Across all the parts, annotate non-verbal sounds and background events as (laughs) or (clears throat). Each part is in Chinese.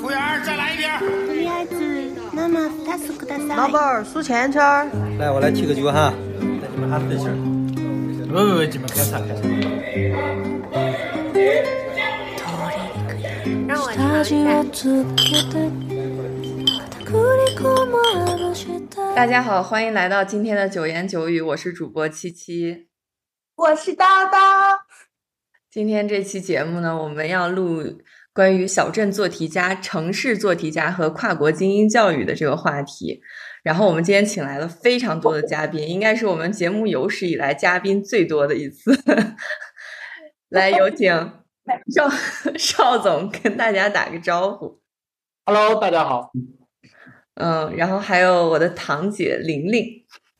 服务员，再来一瓶。とりあえず生二つください。老板儿数钱圈儿。来，我来提个酒哈，带你们喊分心儿。不不不，你们开茶开茶。让我尝一下。大家好，欢迎来到今天的九言九语，我是主播七七，我是叨叨。 今天这期节目呢，我们要录关于小镇做题家、城市做题家和跨国精英教育的这个话题。然后我们今天请来了非常多的嘉宾，应该是我们节目有史以来嘉宾最多的一次。(laughs) 来，有请 (laughs) 邵 (laughs) 邵总跟大家打个招呼。Hello，大家好。嗯，然后还有我的堂姐玲玲，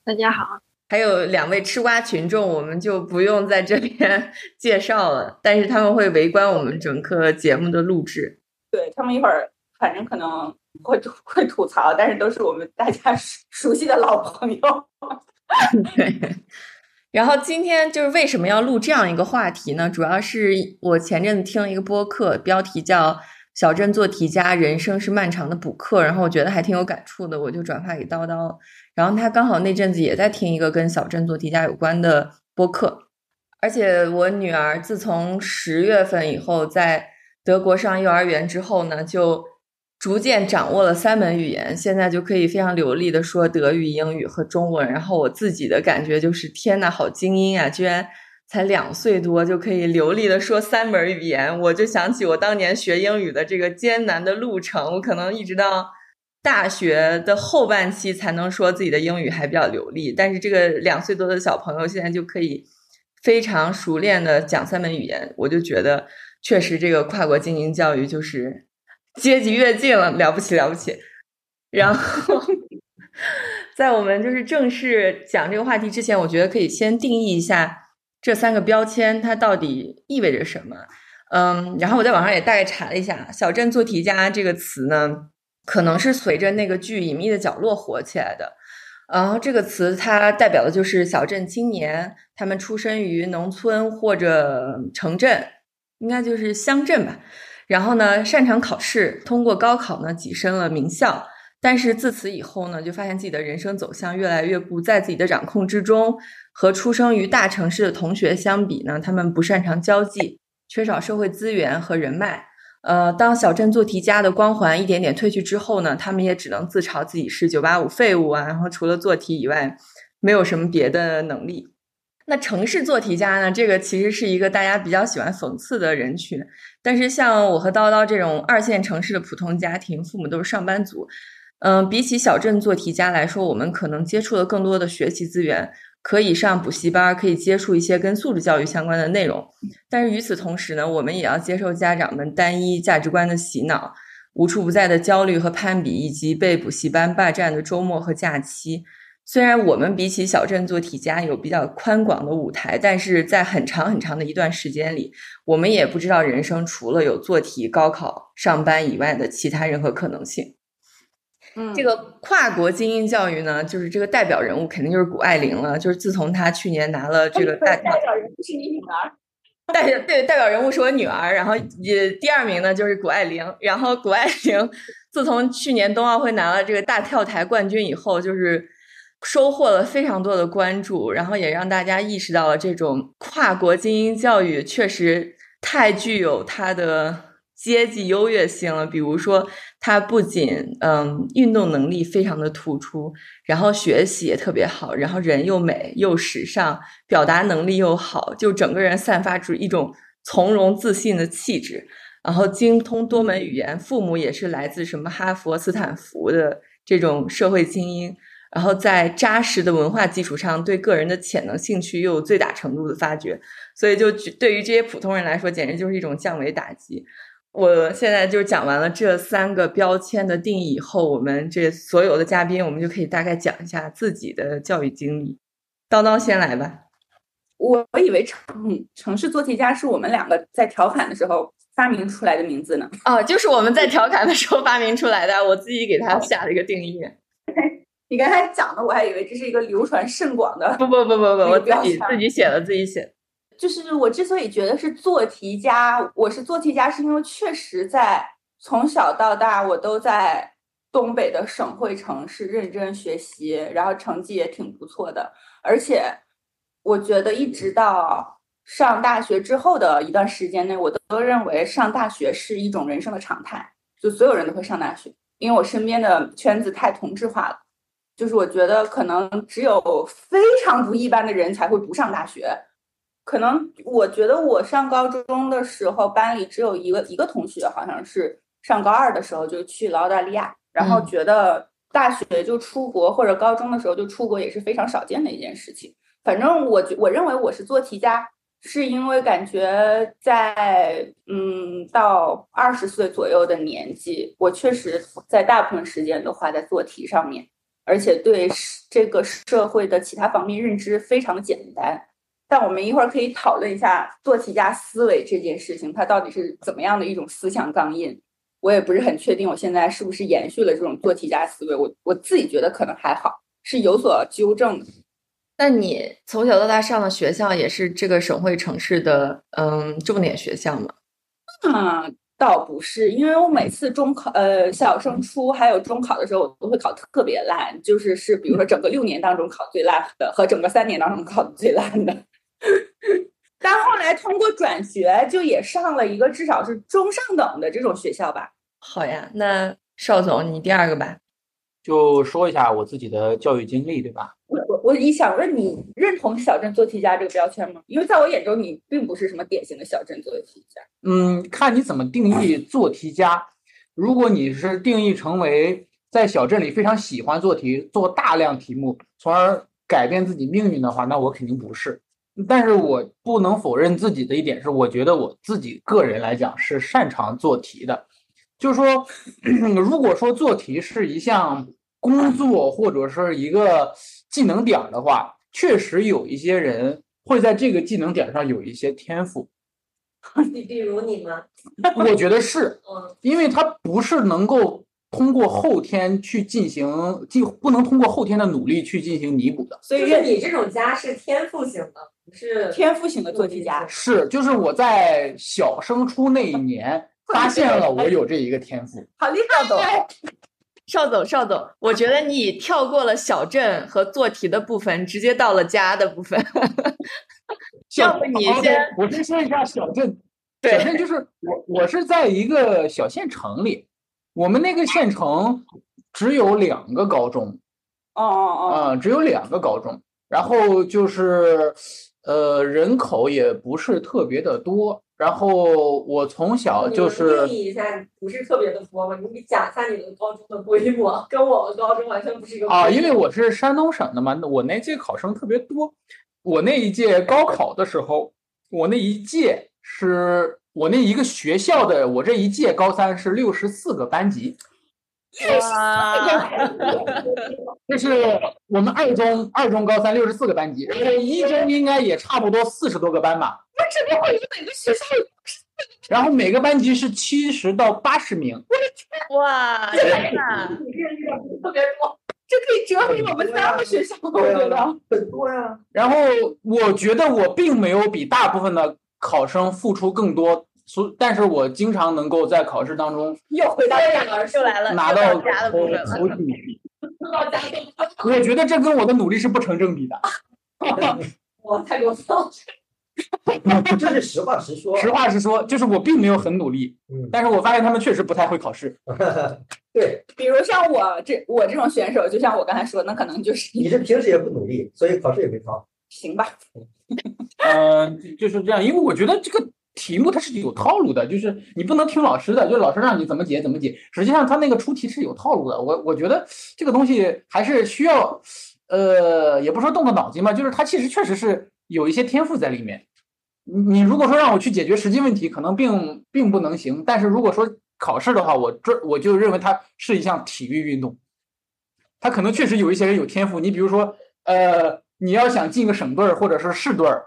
大家好。还有两位吃瓜群众，我们就不用在这边 (laughs) 介绍了，但是他们会围观我们整个节目的录制。对他们一会儿，反正可能会吐会吐槽，但是都是我们大家熟熟悉的老朋友。(laughs) 对。然后今天就是为什么要录这样一个话题呢？主要是我前阵子听了一个播客，标题叫《小镇做题家：人生是漫长的补课》，然后我觉得还挺有感触的，我就转发给叨叨。然后他刚好那阵子也在听一个跟小镇做题家有关的播客，而且我女儿自从十月份以后在德国上幼儿园之后呢，就逐渐掌握了三门语言，现在就可以非常流利的说德语、英语和中文。然后我自己的感觉就是，天呐，好精英啊！居然才两岁多就可以流利的说三门语言，我就想起我当年学英语的这个艰难的路程，我可能一直到。大学的后半期才能说自己的英语还比较流利，但是这个两岁多的小朋友现在就可以非常熟练的讲三门语言，我就觉得确实这个跨国精英教育就是阶级跃进了，了不起了不起。然后在我们就是正式讲这个话题之前，我觉得可以先定义一下这三个标签它到底意味着什么。嗯，然后我在网上也大概查了一下“小镇做题家”这个词呢。可能是随着那个剧《隐秘的角落》火起来的，然后这个词它代表的就是小镇青年，他们出生于农村或者城镇，应该就是乡镇吧。然后呢，擅长考试，通过高考呢跻身了名校。但是自此以后呢，就发现自己的人生走向越来越不在自己的掌控之中。和出生于大城市的同学相比呢，他们不擅长交际，缺少社会资源和人脉。呃，当小镇做题家的光环一点点褪去之后呢，他们也只能自嘲自己是九八五废物啊，然后除了做题以外，没有什么别的能力。那城市做题家呢，这个其实是一个大家比较喜欢讽刺的人群。但是像我和叨叨这种二线城市的普通家庭，父母都是上班族，嗯、比起小镇做题家来说，我们可能接触了更多的学习资源。可以上补习班，可以接触一些跟素质教育相关的内容，但是与此同时呢，我们也要接受家长们单一价值观的洗脑，无处不在的焦虑和攀比，以及被补习班霸占的周末和假期。虽然我们比起小镇做题家有比较宽广的舞台，但是在很长很长的一段时间里，我们也不知道人生除了有做题、高考、上班以外的其他任何可能性。嗯，这个跨国精英教育呢，就是这个代表人物肯定就是谷爱凌了。就是自从她去年拿了这个大代表人物是你女儿，(laughs) 代对代表人物是我女儿，然后也第二名呢就是谷爱凌。然后谷爱凌自从去年冬奥会拿了这个大跳台冠军以后，就是收获了非常多的关注，然后也让大家意识到了这种跨国精英教育确实太具有它的。阶级优越性了，比如说，他不仅嗯运动能力非常的突出，然后学习也特别好，然后人又美又时尚，表达能力又好，就整个人散发出一种从容自信的气质。然后精通多门语言，父母也是来自什么哈佛、斯坦福的这种社会精英。然后在扎实的文化基础上，对个人的潜能、兴趣又有最大程度的发掘。所以，就对于这些普通人来说，简直就是一种降维打击。我现在就讲完了这三个标签的定义以后，我们这所有的嘉宾，我们就可以大概讲一下自己的教育经历。叨叨先来吧。我我以为城城市做题家是我们两个在调侃的时候发明出来的名字呢。哦，就是我们在调侃的时候发明出来的，我自己给它下了一个定义。(laughs) 你刚才讲的，我还以为这是一个流传甚广的。不不不不不，我自己自己写的，自己写的。就是我之所以觉得是做题家，我是做题家，是因为确实在从小到大我都在东北的省会城市认真学习，然后成绩也挺不错的，而且我觉得一直到上大学之后的一段时间内，我都认为上大学是一种人生的常态，就所有人都会上大学，因为我身边的圈子太同质化了。就是我觉得可能只有非常不一般的人才会不上大学，可能我觉得我上高中的时候班里只有一个一个同学，好像是上高二的时候就去了澳大利亚，然后觉得大学就出国或者高中的时候就出国也是非常少见的一件事情。反正我我认为我是做题家，是因为感觉在嗯到二十岁左右的年纪，我确实在大部分时间都花在做题上面。而且对这个社会的其他方面认知非常的简单，但我们一会儿可以讨论一下做题家思维这件事情，它到底是怎么样的一种思想钢印？我也不是很确定，我现在是不是延续了这种做题家思维？我我自己觉得可能还好，是有所纠正的。那你从小到大上的学校也是这个省会城市的嗯重点学校吗？嗯。倒不是，因为我每次中考、呃小升初还有中考的时候，我都会考特别烂，就是是比如说整个六年当中考最烂的，和整个三年当中考的最烂的。但后来通过转学，就也上了一个至少是中上等的这种学校吧。好呀，那邵总你第二个吧。就说一下我自己的教育经历，对吧？我我我一想问你，认同小镇做题家这个标签吗？因为在我眼中，你并不是什么典型的小镇做题家。嗯，看你怎么定义做题家。如果你是定义成为在小镇里非常喜欢做题、做大量题目，从而改变自己命运的话，那我肯定不是。但是我不能否认自己的一点是，我觉得我自己个人来讲是擅长做题的。就是说，如果说做题是一项。工作或者是一个技能点的话，确实有一些人会在这个技能点上有一些天赋。(laughs) 你比如你吗？我觉得是，因为他不是能够通过后天去进行，既不能通过后天的努力去进行弥补的。所以你这种家是天赋型的，不是天赋型的做题家。是，就是我在小升初那一年 (laughs) 发现了我有这一个天赋。好厉害！(laughs) 邵总，邵总，我觉得你跳过了小镇和做题的部分，直接到了家的部分。(laughs) 要不你先，我先说一下小镇。小镇就是我，我是在一个小县城里，我们那个县城只有两个高中。哦哦哦。嗯，只有两个高中，然后就是，呃，人口也不是特别的多。然后我从小就是定义一下，不是特别的多吧？你讲一下你的高中的规模，跟我们高中完全不是一个啊。因为我是山东省的嘛，我那届考生特别多。我那一届高考的时候，我那一届是我那一个学校的，我这一届高三是六十四个班级。哇！(laughs) 这是我们二中二中高三六十四个班级，然后一中应该也差不多四十多个班吧。我怎么会有每个学校有？然后每个班级是七十到八十名。我的天！哇！天哪！特别多，这可以折合我们三个学校，我觉得很多呀。然后我觉得我并没有比大部分的考生付出更多。所，但是我经常能够在考试当中 (laughs) 又回到两个就来了，拿到家的部分头几名。(laughs) 我觉得这跟我的努力是不成正比的。(laughs) 我，太过分了！这是实话实说。实话实说，就是我并没有很努力，嗯但是我发现他们确实不太会考试。对，比如像我这我这种选手，就像我刚才说，那可能就是你这平时也不努力，所以考试也没考。行吧。嗯，就是这样，因为我觉得这个。题目它是有套路的，就是你不能听老师的，就老师让你怎么解怎么解。实际上他那个出题是有套路的。我我觉得这个东西还是需要，呃，也不说动动脑筋嘛，就是他其实确实是有一些天赋在里面。你如果说让我去解决实际问题，可能并并不能行。但是如果说考试的话，我这我就认为它是一项体育运动。他可能确实有一些人有天赋。你比如说，呃，你要想进个省队或者是市队儿。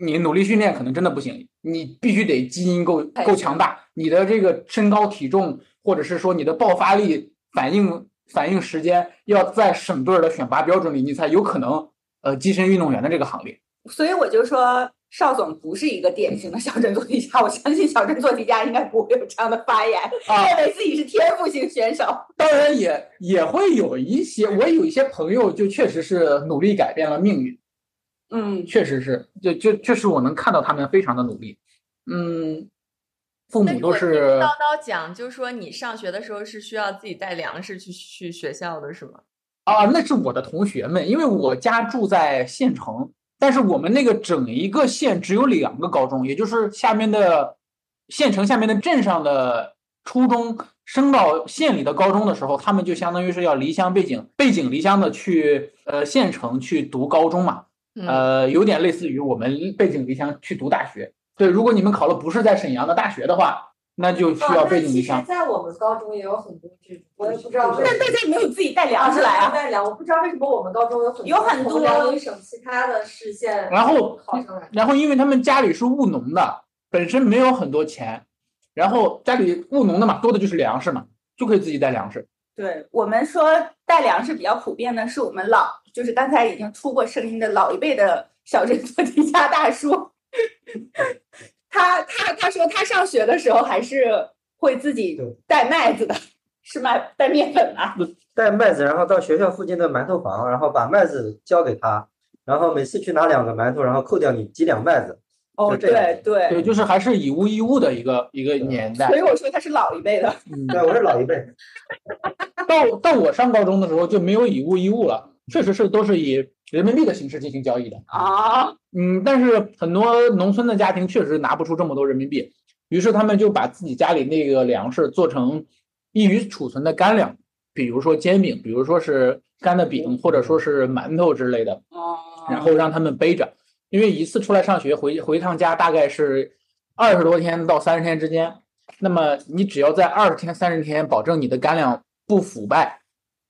你努力训练可能真的不行，你必须得基因够够强大，你的这个身高体重，或者是说你的爆发力、反应反应时间，要在省队的选拔标准里，你才有可能呃跻身运动员的这个行列。所以我就说，邵总不是一个典型的小镇做题家，我相信小镇做题家应该不会有这样的发言，啊认为自己是天赋型选手。当然也也会有一些，我有一些朋友就确实是努力改变了命运，嗯，确实是，就就确实我能看到他们非常的努力，嗯，父母都是叨叨讲，就是说你上学的时候是需要自己带粮食去去学校的，是吗？啊，那是我的同学们，因为我家住在县城，但是我们那个整一个县只有两个高中，也就是下面的县城下面的镇上的初中升到县里的高中的时候，他们就相当于是要离乡背井，背井离乡的去呃县城去读高中嘛，嗯，呃，有点类似于我们背井离乡去读大学。对，如果你们考了不是在沈阳的大学的话，那就需要背井离乡。哦、在我们高中也有很多这种，(laughs) 我也不知道为但大家没有自己带粮食来啊。带粮，我不知道为什么我们高中有很多有很多辽宁省其他的市县，然后考上来。然后因为他们家里是务农的，本身没有很多钱，然后家里务农的嘛，多的就是粮食嘛，就可以自己带粮食。对我们说带粮食比较普遍的是我们老，就是刚才已经出过声音的老一辈的小镇做题家大叔。他他他说他上学的时候还是会自己带麦子的，是卖带面粉啊，带麦子，然后到学校附近的馒头房，然后把麦子交给他，然后每次去拿两个馒头，然后扣掉你几两麦子。哦，对对对，就是还是以物易物的一个一个年代。所以我说他是老一辈的。嗯，对，我是老一辈。(laughs) 到到我上高中的时候就没有以物易物了，确实是都是以人民币的形式进行交易的啊。嗯，但是很多农村的家庭确实拿不出这么多人民币，于是他们就把自己家里那个粮食做成易于储存的干粮，比如说煎饼，比如说是干的饼，或者说是馒头之类的，哦，然后让他们背着，因为一次出来上学回回趟家大概是二十多天到三十天之间，那么你只要在二十天三十天保证你的干粮不腐败，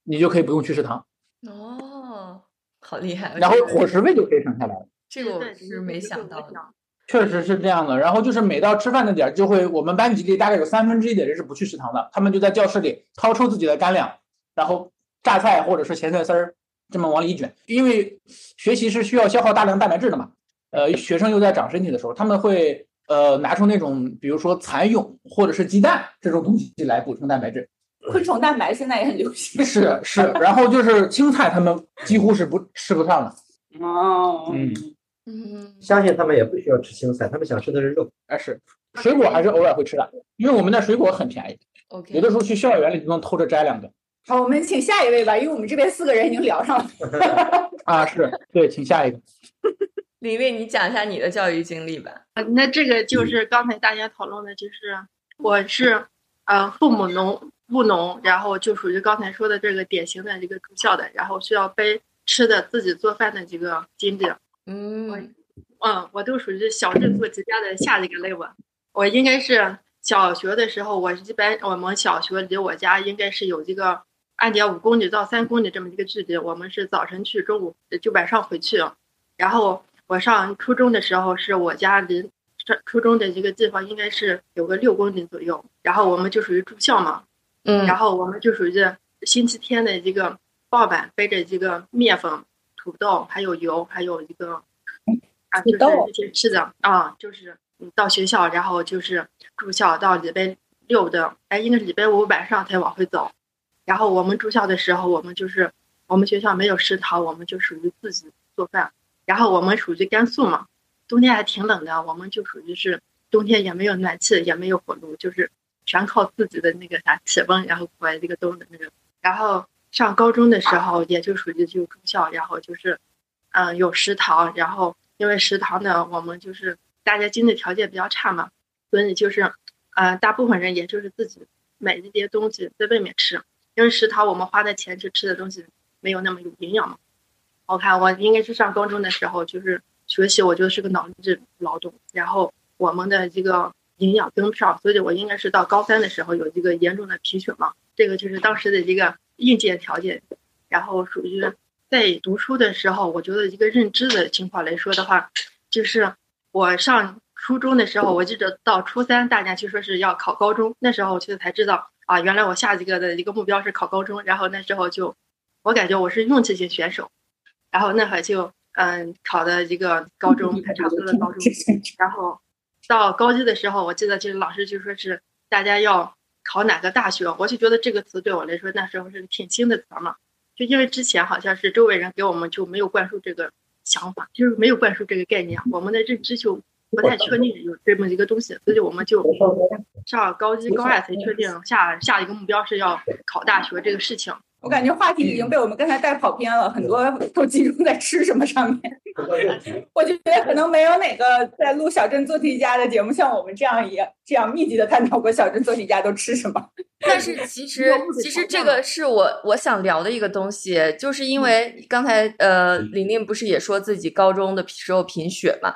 你就可以不用去食堂，哦，好厉害！然后伙食费就可以省下来了。这个我是没想到的。确实是这样的，然后就是每到吃饭的点儿，就会我们班级里大概有三分之一的人是不去食堂的，他们就在教室里掏出自己的干粮，然后榨菜或者是咸菜丝儿这么往里一卷。因为学习是需要消耗大量蛋白质的嘛，呃，学生又在长身体的时候，他们会呃拿出那种比如说蚕蛹或者是鸡蛋这种东西来补充蛋白质。昆虫蛋白现在也很流行。是是，然后就是青菜，他们几乎是不吃不上的。哦，嗯。嗯，相信他们也不需要吃青菜，他们想吃的是肉。哎，是水果还是偶尔会吃的，因为我们那水果很便宜 OK，有的时候去校园里就能偷着摘两个。好，我们请下一位吧，因为我们这边四个人已经聊上了。(laughs) 啊，是对，请下一个。(laughs) 李卫，你讲一下你的教育经历吧。啊，那这个就是刚才大家讨论的，就是我是呃父母农务农，然后就属于刚才说的这个典型的这个住校的，然后需要背吃的、自己做饭的这个经历。嗯，嗯，我都属于小镇做题家的下一个 level。我应该是小学的时候，我一般我们小学离我家应该是有这个二点五公里到三公里这么一个距离。我们是早晨去，中午就晚上回去。然后我上初中的时候，是我家离上初中的一个地方应该是有个六公里左右。然后我们就属于住校嘛，嗯，然后我们就属于星期天的一个傍晚背着这个面粉。土豆还有油，还有一个啊，就是这些吃的啊，就是到学校，然后就是住校到礼拜六的，哎，应该是礼拜五晚上才往回走。然后我们住校的时候，我们就是我们学校没有食堂，我们就属于自己做饭。然后我们属于甘肃嘛，冬天还挺冷的，我们就属于是冬天也没有暖气，也没有火炉，就是全靠自己的那个啥体温，然后过来这个东的那个，然后。上高中的时候，也就属于就住校，然后就是，嗯，有食堂，然后因为食堂呢，我们就是大家经济条件比较差嘛，所以就是，呃，大部分人也就是自己买这些东西在外面吃，因为食堂我们花的钱去吃的东西没有那么有营养嘛。我看我应该是上高中的时候，就是学习，我觉得是个脑力劳动，然后我们的这个营养跟不上，所以我应该是到高三的时候有一个严重的贫血嘛，这个就是当时的一个。硬件条件，然后属于在读书的时候，我觉得一个认知的情况来说的话，就是我上初中的时候，我记得到初三，大家就说是要考高中，那时候其实才知道啊，原来我下一个的一个目标是考高中，然后那时候就，我感觉我是运气型选手，然后那会儿就嗯考的一个高中，还差不多的高中。(laughs) 然后到高一的时候，我记得就是老师就说是大家要考哪个大学，我就觉得这个词对我来说那时候是挺新的词嘛。就因为之前好像是周围人给我们就没有灌输这个想法，就是没有灌输这个概念，我们的认知就不太确定有这么一个东西，所以我们就上高一高二才确定下下一个目标是要考大学这个事情。我感觉话题已经被我们刚才带跑偏了，很多都集中在吃什么上面。我就觉得可能没有哪个在录小镇做题家的节目像我们这样一样这样密集的探讨过小镇做题家都吃什么。(laughs) 但是其实其实这个是我我想聊的一个东西，就是因为刚才呃玲玲不是也说自己高中的时候贫血嘛。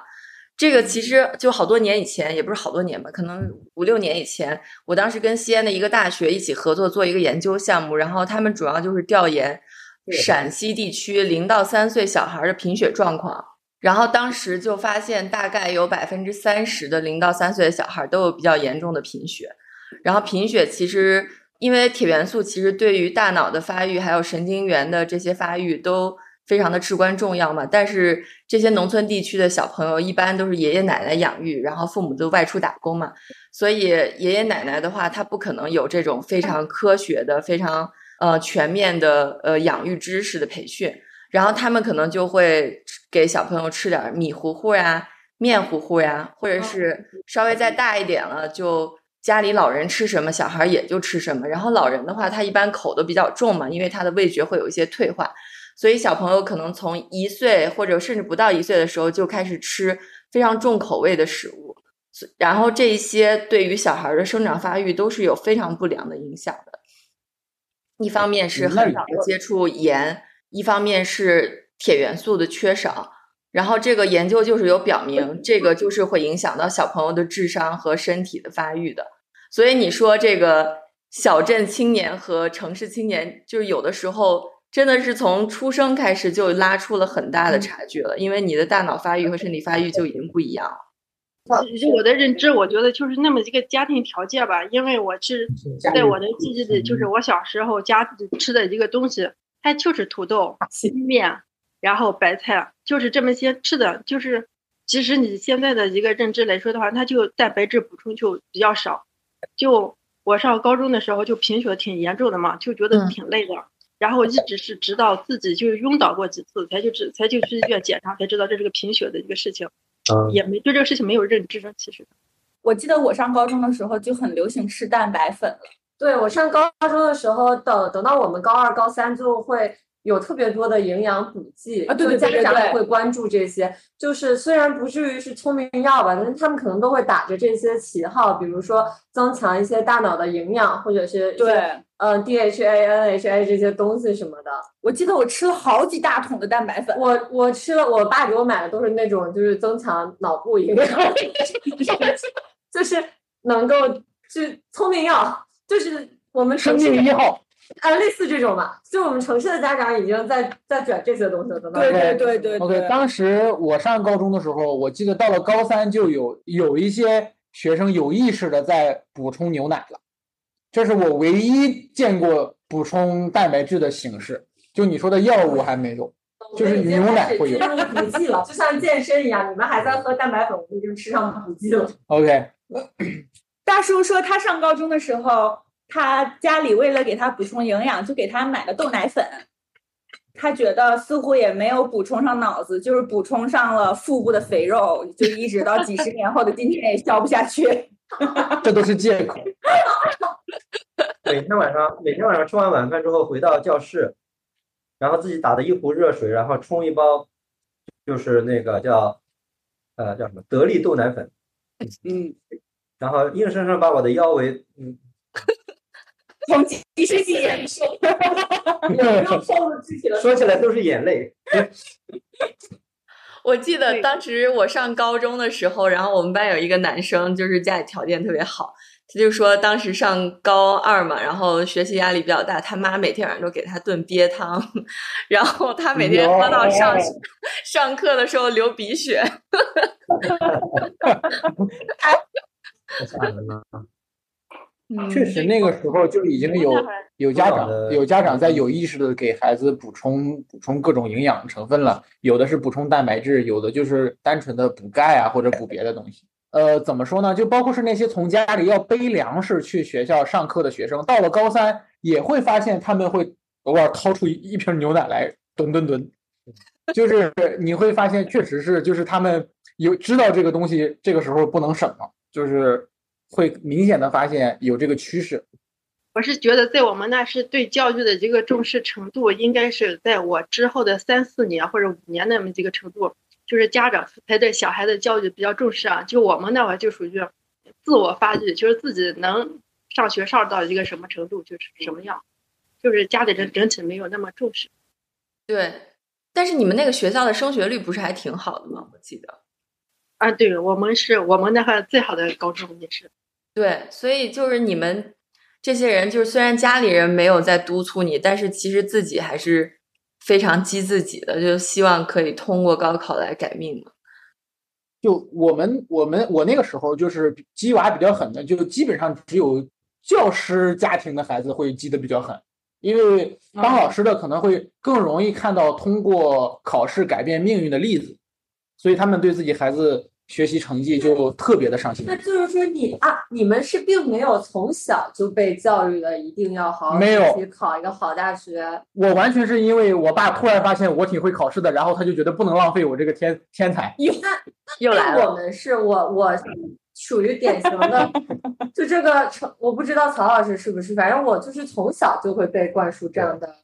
这个其实就好多年以前，也不是好多年吧，可能五六年以前，我当时跟西安的一个大学一起合作做一个研究项目，然后他们主要就是调研陕西地区零到三岁小孩的贫血状况，然后当时就发现大概有百分之三十的零到三岁的小孩都有比较严重的贫血，然后贫血其实因为铁元素其实对于大脑的发育还有神经元的这些发育都。非常的至关重要嘛，但是这些农村地区的小朋友一般都是爷爷奶奶养育，然后父母都外出打工嘛，所以爷爷奶奶的话，他不可能有这种非常科学的、非常呃全面的呃养育知识的培训，然后他们可能就会给小朋友吃点米糊糊呀、面糊糊呀，或者是稍微再大一点了，就家里老人吃什么，小孩也就吃什么。然后老人的话，他一般口都比较重嘛，因为他的味觉会有一些退化。所以小朋友可能从一岁或者甚至不到一岁的时候就开始吃非常重口味的食物，然后这一些对于小孩的生长发育都是有非常不良的影响的。一方面是很少的接触盐，一方面是铁元素的缺少。然后这个研究就是有表明，这个就是会影响到小朋友的智商和身体的发育的。所以你说这个小镇青年和城市青年，就是有的时候。真的是从出生开始就拉出了很大的差距了，因为你的大脑发育和身体发育就已经不一样了。就我的认知，我觉得就是那么一个家庭条件吧，因为我是在我的记忆里，就是我小时候家吃的一个东西，它就是土豆、面，然后白菜，就是这么些吃的。就是其实你现在的一个认知来说的话，它就蛋白质补充就比较少。就我上高中的时候就贫血挺严重的嘛，就觉得挺累的。然后一直是直到自己就是晕倒过几次，才就知才就去医院检查，才知道这是个贫血的一个事情，也没对这个事情没有认知。其实，我记得我上高中的时候就很流行吃蛋白粉了。对我上高中的时候，等等到我们高二、高三就会。有特别多的营养补剂，啊，对家长也会关注这些。就是虽然不至于是聪明药吧，但他们可能都会打着这些旗号，比如说增强一些大脑的营养，或者是对，嗯，DHA、NHA 这些东西什么的。我记得我吃了好几大桶的蛋白粉。我我吃了，我爸给我买的都是那种就是增强脑部营养，(laughs) 就是能够是聪明药，就是我们生命一号。啊，类似这种吧，就我们城市的家长已经在在卷这些东西了。对对对对。OK，当时我上高中的时候，我记得到了高三就有有一些学生有意识的在补充牛奶了，这是我唯一见过补充蛋白质的形式。就你说的药物还没有，就是牛奶会有。补剂了，就像健身一样，你们还在喝蛋白粉，我们已经吃上补剂了。OK。大叔说他上高中的时候。他家里为了给他补充营养，就给他买了豆奶粉。他觉得似乎也没有补充上脑子，就是补充上了腹部的肥肉，就一直到几十年后的今天也消不下去。(laughs) (laughs) 这都是借口。(laughs) 每天晚上，每天晚上吃完晚饭之后回到教室，然后自己打的一壶热水，然后冲一包，就是那个叫呃叫什么得力豆奶粉。嗯。然后硬生生把我的腰围嗯。从几十几眼说，(laughs) 说起来都是眼泪。(laughs) 我记得当时我上高中的时候，然后我们班有一个男生，就是家里条件特别好，他就说当时上高二嘛，然后学习压力比较大，他妈每天晚上都给他炖鳖汤，(laughs) 然后他每天喝到上上课的时候流鼻血。太吓人了。嗯，确实那个时候就已经有有家长有家长在有意识的给孩子补充补充各种营养成分了，有的是补充蛋白质，有的就是单纯的补钙啊或者补别的东西。呃，怎么说呢？就包括是那些从家里要背粮食去学校上课的学生，到了高三也会发现他们会偶尔掏出一一瓶牛奶来吨吨吨，(laughs) 就是你会发现确实是就是他们有知道这个东西这个时候不能省了，就是会明显的发现有这个趋势。我是觉得在我们那是对教育的一个重视程度，应该是在我之后的三四年或者五年那么几个程度。就是家长才对小孩的教育比较重视啊，就我们那会儿就属于自我发育，就是自己能上学上到一个什么程度就是什么样，就是家里人整体没有那么重视。对，但是你们那个学校的升学率不是还挺好的吗？我记得。啊，对我们是我们那块最好的高中也是。对，所以就是你们这些人，就是虽然家里人没有在督促你，但是其实自己还是。非常激自己的，就希望可以通过高考来改命嘛。就我们我们我那个时候就是激娃比较狠的，就基本上只有教师家庭的孩子会激的比较狠，因为当老师的可能会更容易看到通过考试改变命运的例子，所以他们对自己孩子。学习成绩就特别的上心。那就是说，你啊，你们是并没有从小就被教育的一定要好好学习，考一个好大学。我完全是因为我爸突然发现我挺会考试的，然后他就觉得不能浪费我这个天天才。那 (laughs) 又来了。我们是我我属于典型的，(laughs) 就这个成，我不知道曹老师是不是，反正我就是从小就会被灌输这样的。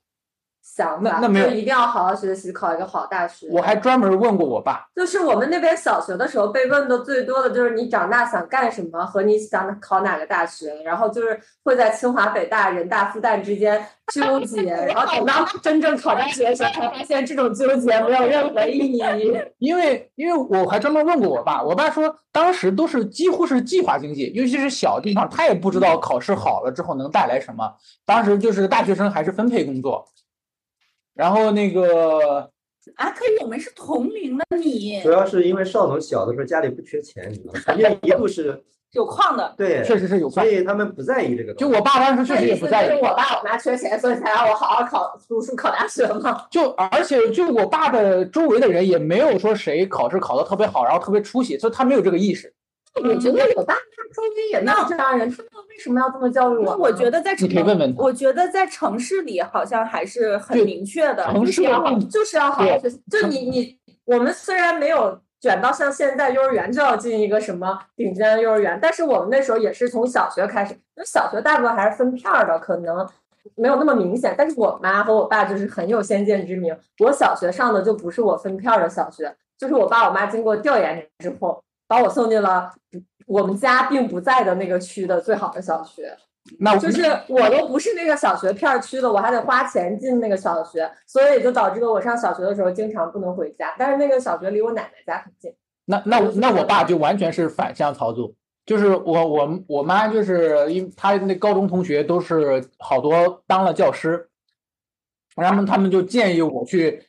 想法，那没有，一定要好好学习，考一个好大学。我还专门问过我爸，就是我们那边小学的时候被问的最多的就是你长大想干什么和你想考哪个大学，然后就是会在清华、北大、人大、复旦之间纠结，然后等到真正考大学的时候，才发现这种纠结没有任何意义。因为因为我还专门问过我爸，我爸说当时都是几乎是计划经济，尤其是小地方，他也不知道考试好了之后能带来什么，当时就是大学生还是分配工作。然后那个啊，可以，我们是同龄的你。主要是因为少农小的时候家里不缺钱，你知道吗？因为一度是 (laughs) 有矿的，对，确实是有矿，所以他们不在意这个。就我爸当时确实也不在意。我爸我妈缺钱，所以才让我好好考读书考大学嘛。(laughs) 就而且就我爸的周围的人也没有说谁考试考得特别好，然后特别出息，所以他没有这个意识。我觉得我爸他周围也没有这样人，他们为什么要这么教育我？我觉得在你可以问问我觉得在城市里好像还是很明确的，就是要就是要好好学习。就你你我们虽然没有卷到像现在幼儿园就要进一个什么顶尖的幼儿园，但是我们那时候也是从小学开始，那小学大部分还是分片儿的，可能没有那么明显。但是我妈和我爸就是很有先见之明，我小学上的就不是我分片儿的小学，就是我爸我妈经过调研之后。把我送进了我们家并不在的那个区的最好的小学，那就是我都不是那个小学片区的，我还得花钱进那个小学，所以就导致了我上小学的时候经常不能回家。但是那个小学离我奶奶家很近。那那那我爸就完全是反向操作，就是我我我妈就是因为他那高中同学都是好多当了教师，然后他们就建议我去。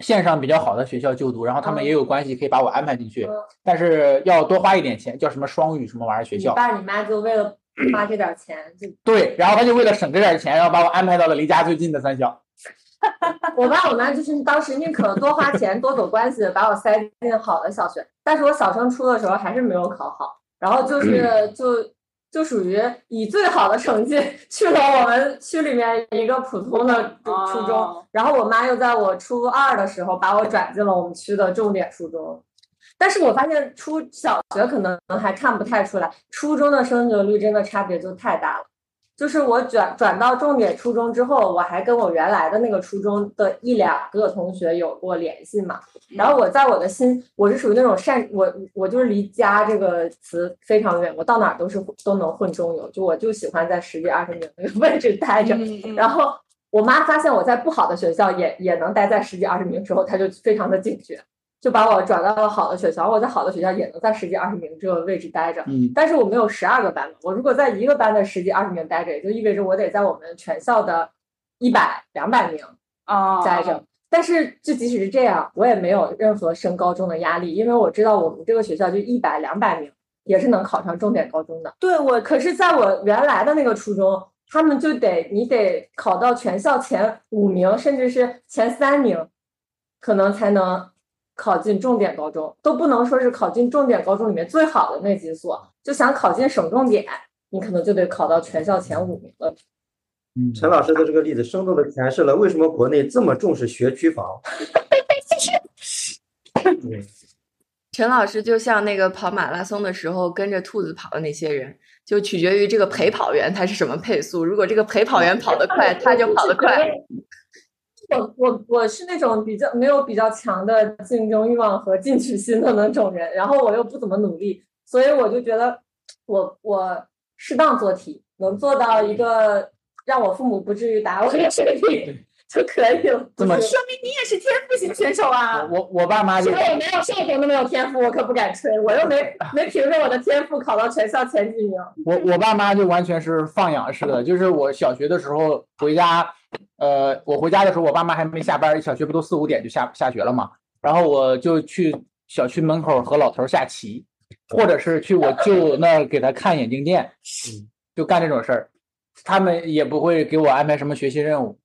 线上比较好的学校就读，然后他们也有关系可以把我安排进去，但是要多花一点钱，叫什么双语什么玩意儿学校。你爸你妈就为了 (clears throat) 花这点钱就对，然后他就为了省这点钱，然后把我安排到了离家最近的三校。(laughs) 我爸我妈就是当时宁可多花钱多走关系，把我塞进好的小学，但是我小升初的时候还是没有考好，然后就是就。就属于以最好的成绩去了我们区里面一个普通的初中，然后我妈又在我初二的时候把我转进了我们区的重点初中，但是我发现初小学可能还看不太出来，初中的升学率真的差别就太大了。就是我转转到重点初中之后，我还跟我原来的那个初中的一两个同学有过联系嘛。然后我在我的心，我是属于那种善我我就是离家这个词非常远，我到哪都是都能混中游，就我就喜欢在十几二十名那个 (laughs) 位置待着。然后我妈发现我在不好的学校也也能待在十几二十名之后，她就非常的警觉。就把我转到了好的学校，我在好的学校也能在十几二十名这个位置待着。嗯，但是我们有十二个班嘛，我如果在一个班的十几二十名待着，也就意味着我得在我们全校的一百两百名啊待着。但是就即使是这样，我也没有任何升高中的压力，因为我知道我们这个学校就一百两百名，也是能考上重点高中的。对我可是在我原来的那个初中，他们就得你得考到全校前五名，甚至是前三名，可能才能考进重点高中，都不能说是考进重点高中里面最好的那几所。就想考进省重点，你可能就得考到全校前五名了。嗯，陈老师的这个例子，生动的诠释了为什么国内这么重视学区房。嗯 (laughs) 陈老师就像那个跑马拉松的时候跟着兔子跑的那些人，就取决于这个陪跑员他是什么配速。如果这个陪跑员跑得快，他就跑得快。我我我是那种比较没有比较强的竞争欲望和进取心的那种人，然后我又不怎么努力，所以我就觉得我我适当做题，能做到一个让我父母不至于打我的水平 (laughs) 就可以了。怎么说明你也是天赋型选手啊！我我爸妈就我没有少童的没有天赋，我可不敢吹，我又没 (laughs) 没凭着我的天赋考到全校前几名。我我爸妈就完全是放养式的，就是我小学的时候回家，呃，我回家的时候，我爸妈还没下班，小学不都四五点就下下学了嘛，然后我就去小区门口和老头儿下棋，或者是去我舅那儿给他看眼镜店，就干这种事儿，他们也不会给我安排什么学习任务。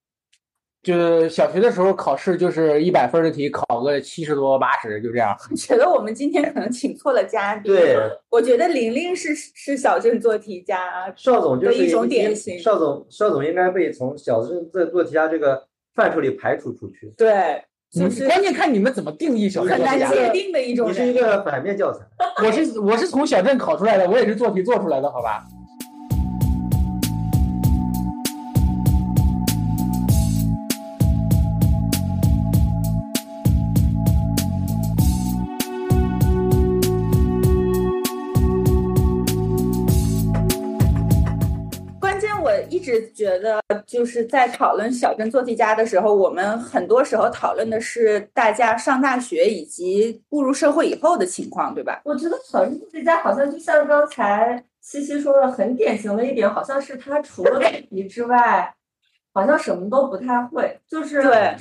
就是小学的时候考试，就是一百分的题考个七十多八十，就这样。我 (laughs) 觉得我们今天可能请错了嘉宾。对，我觉得玲玲是是小镇做题家，邵总就是一种典型邵总，邵总应该被从小镇做做题家这个范畴里排除出去。对，就嗯是关键看你们怎么定义小镇很难。界定的一种你是一。个反面教材。我是我是从小镇考出来的，我也是做题做出来的，好吧？直觉得，就是在讨论小镇做题家的时候，我们很多时候讨论的是大家上大学以及步入社会以后的情况，对吧？我觉得小镇做题家好像就像刚才西西说的，很典型的一点，好像是他除了做题之外，好像什么都不太会，就是对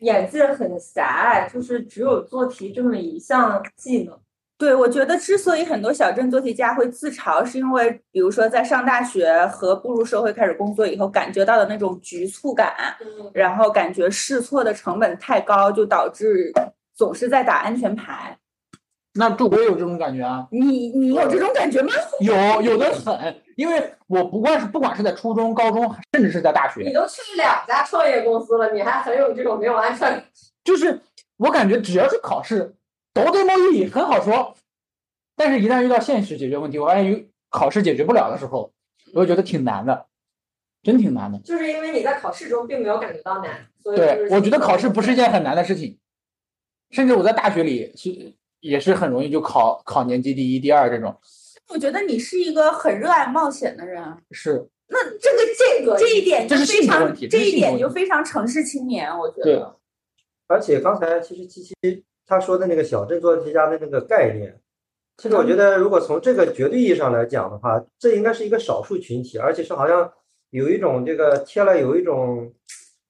眼界很狭隘，就是只有做题这么一项技能。对，我觉得之所以很多小镇做题家会自嘲，是因为比如说在上大学和步入社会开始工作以后，感觉到的那种局促感，然后感觉试错的成本太高，就导致总是在打安全牌。那就我有这种感觉啊，你你有这种感觉吗？有有的很，因为我不管是不管是在初中、高中，甚至是在大学，你都去了两家创业公司了，你还很有这种没有安全感。就是我感觉只要是考试，都对梦一很好说，但是一旦遇到现实解决问题，我发现有考试解决不了的时候，我就觉得挺难的，真挺难的。就是因为你在考试中并没有感觉到难，所以对，我觉得考试不是一件很难的事情，甚至我在大学里是也是很容易就考考年级第一、第二这种。我觉得你是一个很热爱冒险的人，是，那这个这个这一点就是非常这这一点就非常城市青年，我觉对得。而且刚才其实七七他说的那个小镇做题家的那个概念，其实我觉得如果从这个绝对意义上来讲的话，这应该是一个少数群体，而且是好像有一种这个贴了有一种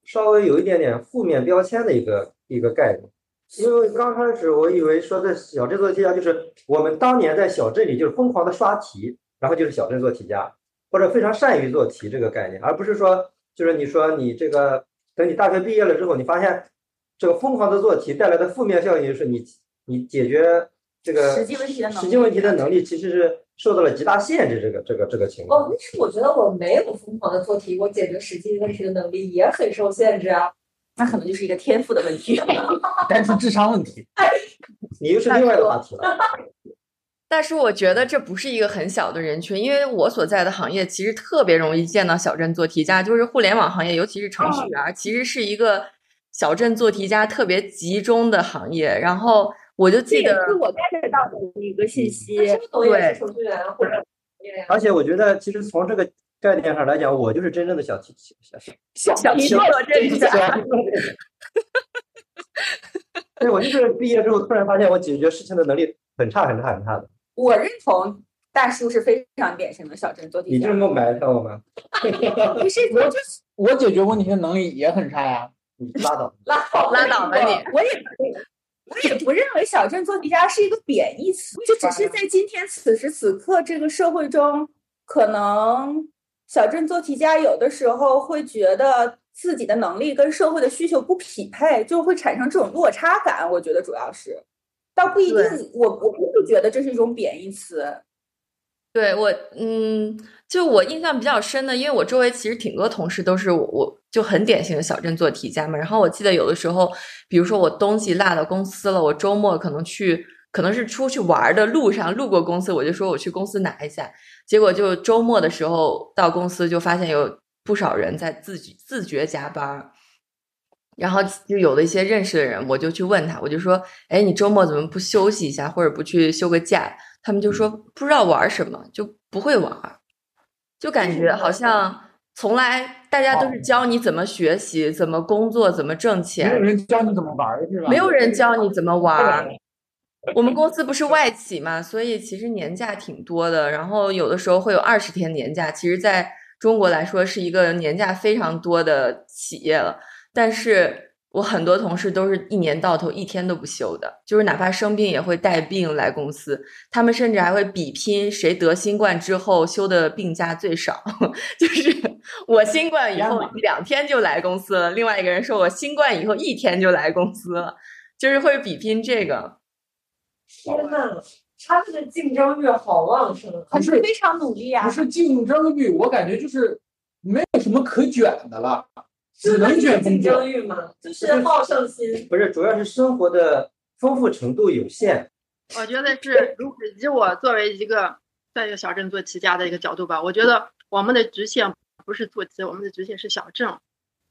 稍微有一点点负面标签的一个一个概念。因为刚开始我以为说的小镇做题家就是我们当年在小镇里就是疯狂的刷题，然后就是小镇做题家，或者非常善于做题这个概念，而不是说就是你说你这个等你大学毕业了之后，你发现这个疯狂的做题带来的负面效应就是你你解决这个实际问题的能力实际问题的能力其实是受到了极大限制，这个这个这个情况。哦，但是我觉得我没有疯狂的做题，我解决实际问题的能力也很受限制啊。那可能就是一个天赋的问题。(laughs) 单纯智商问题。(laughs) 你又是另外的话题了。(laughs) 但是我觉得这不是一个很小的人群，因为我所在的行业其实特别容易见到小镇做题家，就是互联网行业，尤其是程序员，其实是一个小镇做题家特别集中的行业。然后我就记得是我 get 到的一个信息。我也是程序员或者而且我觉得，其实从这个概念上来讲，我就是真正的小题小小小题做真家。(laughs) 对，我就是毕业之后突然发现我解决事情的能力很差很差很差的。我认同大叔是非常典型的小镇做题家你这。么埋汰我吗？(laughs) 不是，我就是我解决问题的能力也很差呀。你拉倒。拉倒拉倒吧你我也。我也不认为“小镇做题家”是一个贬义词，就只是在今天此时此刻这个社会中，可能小镇做题家有的时候会觉得自己的能力跟社会的需求不匹配，就会产生这种落差感。我觉得主要是，倒不一定，我我不会觉得这是一种贬义词。对我，嗯，就我印象比较深的，因为我周围其实挺多同事都是我，我就很典型的小镇做题家嘛。然后我记得有的时候，比如说我东西落到公司了，我周末可能去，可能是出去玩的路上路过公司，我就说我去公司拿一下。结果就周末的时候到公司，就发现有不少人在自己自觉加班。然后就有的一些认识的人，我就去问他，我就说，哎，你周末怎么不休息一下，或者不去休个假？他们就说不知道玩什么，就不会玩，就感觉好像从来大家都是教你怎么学习、怎么工作、怎么挣钱，没有人教你怎么玩是吧？没有人教你怎么玩。我们公司不是外企嘛，所以其实年假挺多的，然后有的时候会有二十天年假，其实在中国来说是一个年假非常多的企业了，但是。我很多同事都是一年到头一天都不休的，就是哪怕生病也会带病来公司。他们甚至还会比拼谁得新冠之后休的病假最少。(laughs) 就是我新冠以后两天就来公司了，另外一个人说我新冠以后一天就来公司了，就是会比拼这个。天呐，他们的竞争欲好旺盛，还是非常努力啊！不是竞争欲，我感觉就是没有什么可卷的了。只能卷竞争欲吗？就是好胜心。不是，主要是生活的丰富程度有限。我觉得是，如果以我作为一个在一个小镇做题家的一个角度吧，我觉得我们的局限不是做题，我们的局限是小镇，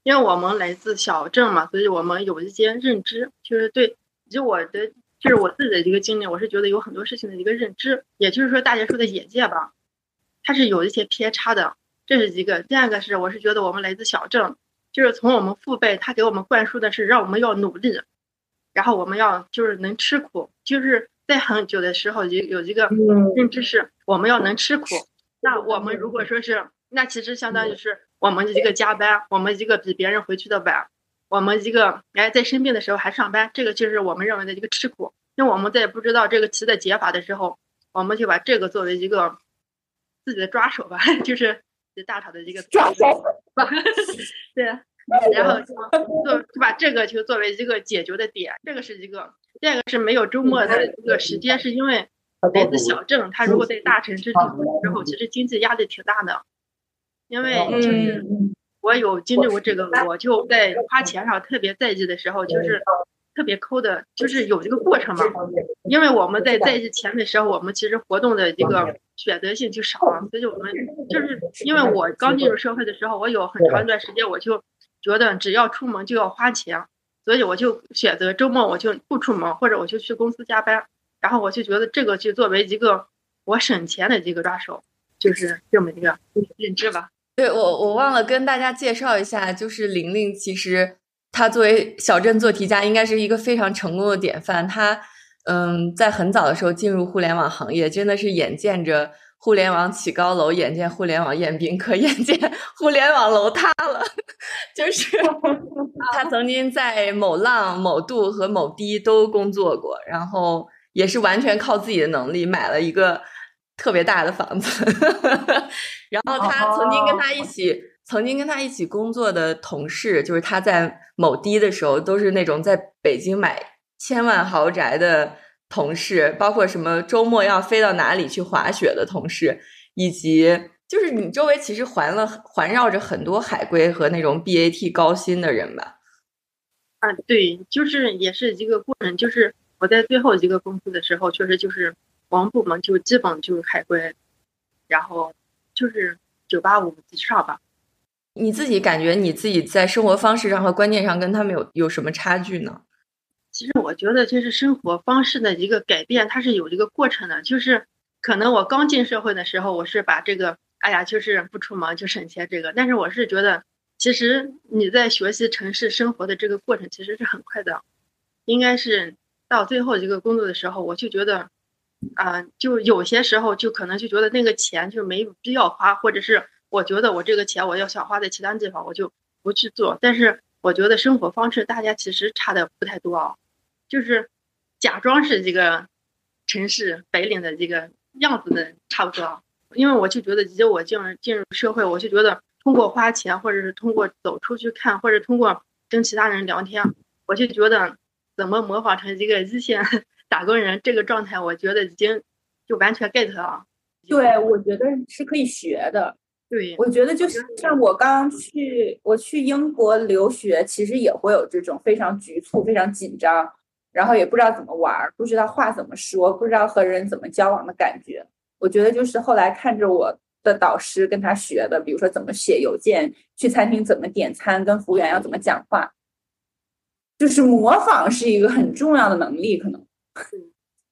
因为我们来自小镇嘛，所以我们有一些认知，就是对，以我的就是我自己的一个经历，我是觉得有很多事情的一个认知，也就是说大家说的眼界吧，它是有一些偏差的，这是一个。第二个是，我是觉得我们来自小镇。就是从我们父辈，他给我们灌输的是让我们要努力，然后我们要就是能吃苦，就是在很久的时候有有一个认知是我们要能吃苦。那我们如果说是，那其实相当于是我们一个加班，我们一个比别人回去的晚，我们一个哎在生病的时候还上班，这个就是我们认为的一个吃苦。那我们在不知道这个题的解法的时候，我们就把这个作为一个自己的抓手吧，(laughs) 就是大厂的一个抓手。(laughs) 对，(laughs) 然后就做就把这个就作为一个解决的点，这个是一个。第二个是没有周末的一个时间，是因为来自小镇，他如果在大城市之后，其实经济压力挺大的。因为就是我有经历过这个，我就在花钱上特别在意的时候，就是特别抠的，就是有这个过程嘛。因为我们在在意钱的时候，我们其实活动的一个。选择性就少了，所以我们就是因为我刚进入社会的时候，我有很长一段时间，我就觉得只要出门就要花钱，所以我就选择周末我就不出门，或者我就去公司加班，然后我就觉得这个就作为一个我省钱的一个抓手，就是这么一个认知吧。对我，我忘了跟大家介绍一下，就是玲玲，其实她作为小镇做题家，应该是一个非常成功的典范。他。嗯，在很早的时候进入互联网行业，真的是眼见着互联网起高楼，眼见互联网宴宾客，(laughs) 眼见互联网楼塌了。就是 (laughs) 他曾经在某浪、某度和某滴都工作过，然后也是完全靠自己的能力买了一个特别大的房子。(laughs) 然后他曾经跟他一起，曾经跟他一起工作的同事，就是他在某滴的时候，都是那种在北京买。千万豪宅的同事，包括什么周末要飞到哪里去滑雪的同事，以及就是你周围其实环了环绕着很多海归和那种 BAT 高薪的人吧？啊，对，就是也是一个过程。就是我在最后一个公司的时候，确实就是我们部门就基本就是海归，然后就是九八五以上吧。你自己感觉你自己在生活方式上和观念上跟他们有有什么差距呢？其实我觉得，就是生活方式的一个改变，它是有一个过程的。就是可能我刚进社会的时候，我是把这个，哎呀，就是不出门就省钱这个。但是我是觉得，其实你在学习城市生活的这个过程，其实是很快的。应该是到最后一个工作的时候，我就觉得，啊，就有些时候就可能就觉得那个钱就没必要花，或者是我觉得我这个钱我要想花在其他地方，我就不去做。但是我觉得生活方式大家其实差的不太多啊。就是假装是这个城市白领的这个样子的差不多。因为我就觉得，以及我进入进入社会，我就觉得通过花钱，或者是通过走出去看，或者通过跟其他人聊天，我就觉得怎么模仿成一个一线 (laughs) 打工人这个状态，我觉得已经就完全 get 了。对，我觉得是可以学的。对，我觉得就是像我刚去，我去英国留学，其实也会有这种非常局促、非常紧张，然后也不知道怎么玩，不知道话怎么说，不知道和人怎么交往的感觉。我觉得就是后来看着我的导师跟他学的，比如说怎么写邮件，去餐厅怎么点餐，跟服务员要怎么讲话，就是模仿是一个很重要的能力，可能。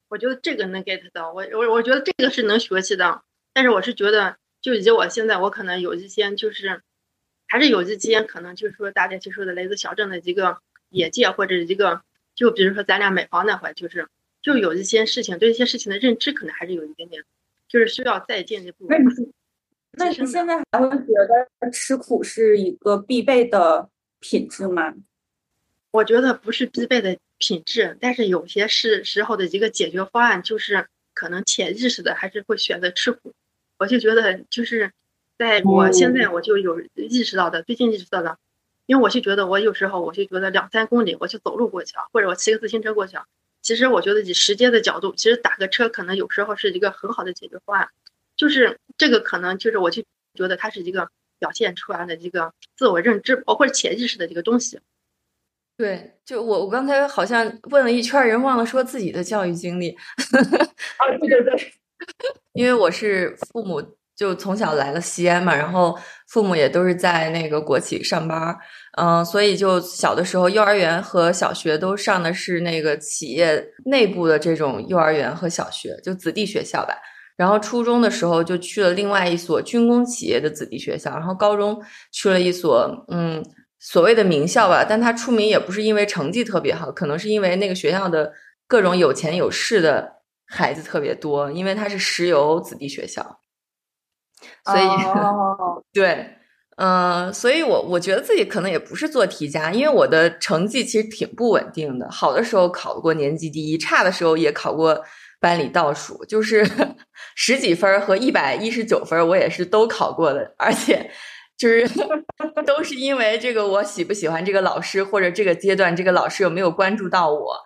我觉得这个能 get 到，我我我觉得这个是能学习的，但是我是觉得，就以及我现在我可能有一些就是，还是有一些可能就是说大家接触的来自小镇的一个眼界或者一个，就比如说咱俩买房那会，就是就有一些事情对一些事情的认知可能还是有一点点。就是需要再进一步。那你，那你现在还会觉得吃苦是一个必备的品质吗？我觉得不是必备的品质，但是有些是时候的一个解决方案，就是可能潜意识的还是会选择吃苦。我就觉得，就是在我现在我就有意识到的，最近意识到的，因为我就觉得我有时候我就觉得两三公里我就走路过去啊，或者我骑个自行车过去啊。其实我觉得以时间的角度，其实打个车可能有时候是一个很好的解决方案，就是这个可能就是我就觉得它是一个表现出来的一个自我认知，包括潜意识的这个东西。对，就我我刚才好像问了一圈人，忘了说自己的教育经历。(laughs) 啊，对对对，因为我是父母就从小来了西安嘛，然后父母也都是在那个国企上班。嗯，所以就小的时候，幼儿园和小学都上的是那个企业内部的这种幼儿园和小学，就子弟学校吧。然后初中的时候就去了另外一所军工企业的子弟学校，然后高中去了一所嗯所谓的名校吧，但它出名也不是因为成绩特别好，可能是因为那个学校的各种有钱有势的孩子特别多，因为它是石油子弟学校，所以 (laughs) 对。嗯，所以我我觉得自己可能也不是做题家，因为我的成绩其实挺不稳定的。好的时候考过年级第一，差的时候也考过班里倒数，就是 (laughs) 十几分和一百一十九分，我也是都考过的。而且就是 (laughs) 都是因为这个，我喜不喜欢这个老师，或者这个阶段这个老师有没有关注到我，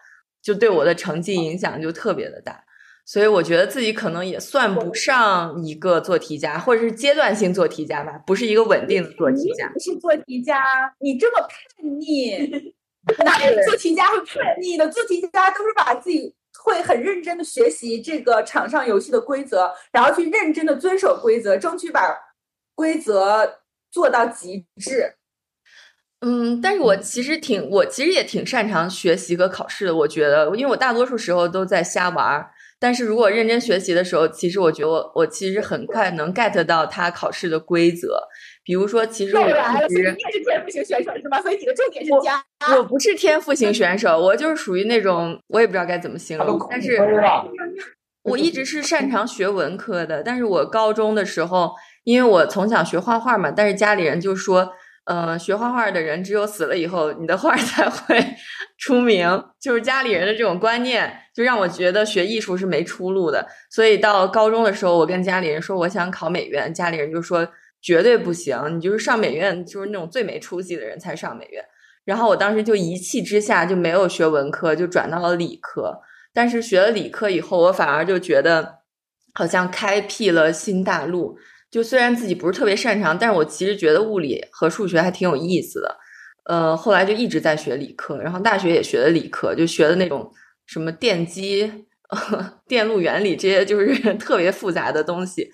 就对我的成绩影响就特别的大。所以我觉得自己可能也算不上一个做题家，或者是阶段性做题家吧，不是一个稳定的做题家。不是做题家，你这么叛逆，(laughs) 哪有做题家会叛逆的？做题家都是把自己会很认真的学习这个场上游戏的规则，然后去认真的遵守规则，争取把规则做到极致。嗯，但是我其实挺，我其实也挺擅长学习和考试的。我觉得，因为我大多数时候都在瞎玩儿。但是如果认真学习的时候，其实我觉得我我其实很快能 get 到他考试的规则。比如说，其实我一直你也是天赋型选手是吗？所以你的重点是加。我不是天赋型选手，我就是属于那种我也不知道该怎么形容。但是，(laughs) 我一直是擅长学文科的。但是我高中的时候，因为我从小学画画嘛，但是家里人就说。嗯，学画画的人只有死了以后，你的画才会出名。就是家里人的这种观念，就让我觉得学艺术是没出路的。所以到高中的时候，我跟家里人说我想考美院，家里人就说绝对不行，你就是上美院就是那种最没出息的人才上美院。然后我当时就一气之下就没有学文科，就转到了理科。但是学了理科以后，我反而就觉得好像开辟了新大陆。就虽然自己不是特别擅长，但是我其实觉得物理和数学还挺有意思的。呃，后来就一直在学理科，然后大学也学的理科，就学的那种什么电机、(laughs) 电路原理这些，就是 (laughs) 特别复杂的东西。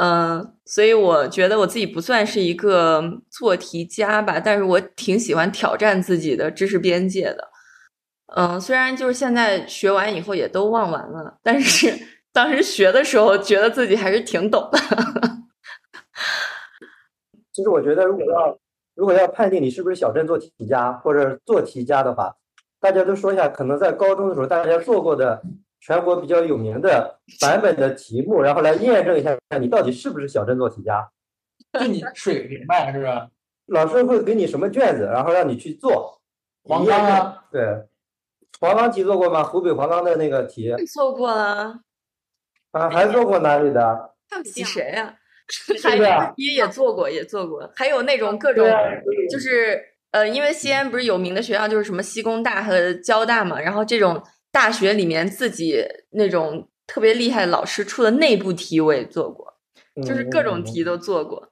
嗯，所以我觉得我自己不算是一个做题家吧，但是我挺喜欢挑战自己的知识边界的。嗯，虽然就是现在学完以后也都忘完了，但是 (laughs) 当时学的时候觉得自己还是挺懂的。其实我觉得，如果要如果要判定你是不是小镇做题家或者做题家的话，大家都说一下，可能在高中的时候大家做过的全国比较有名的版本的题目，然后来验证一下，你到底是不是小镇做题家。就你水平呗，是不是？老师会给你什么卷子，然后让你去做。黄冈啊，对。黄冈题做过吗？湖北黄冈的那个题做过了，啊，还做过哪里的？看不起谁啊？是的海题也做过，也做过，还有那种各种就是呃，因为西安不是有名的学校就是什么西工大和交大嘛，然后这种大学里面自己那种特别厉害的老师出的内部题我也做过，就是各种题都做过。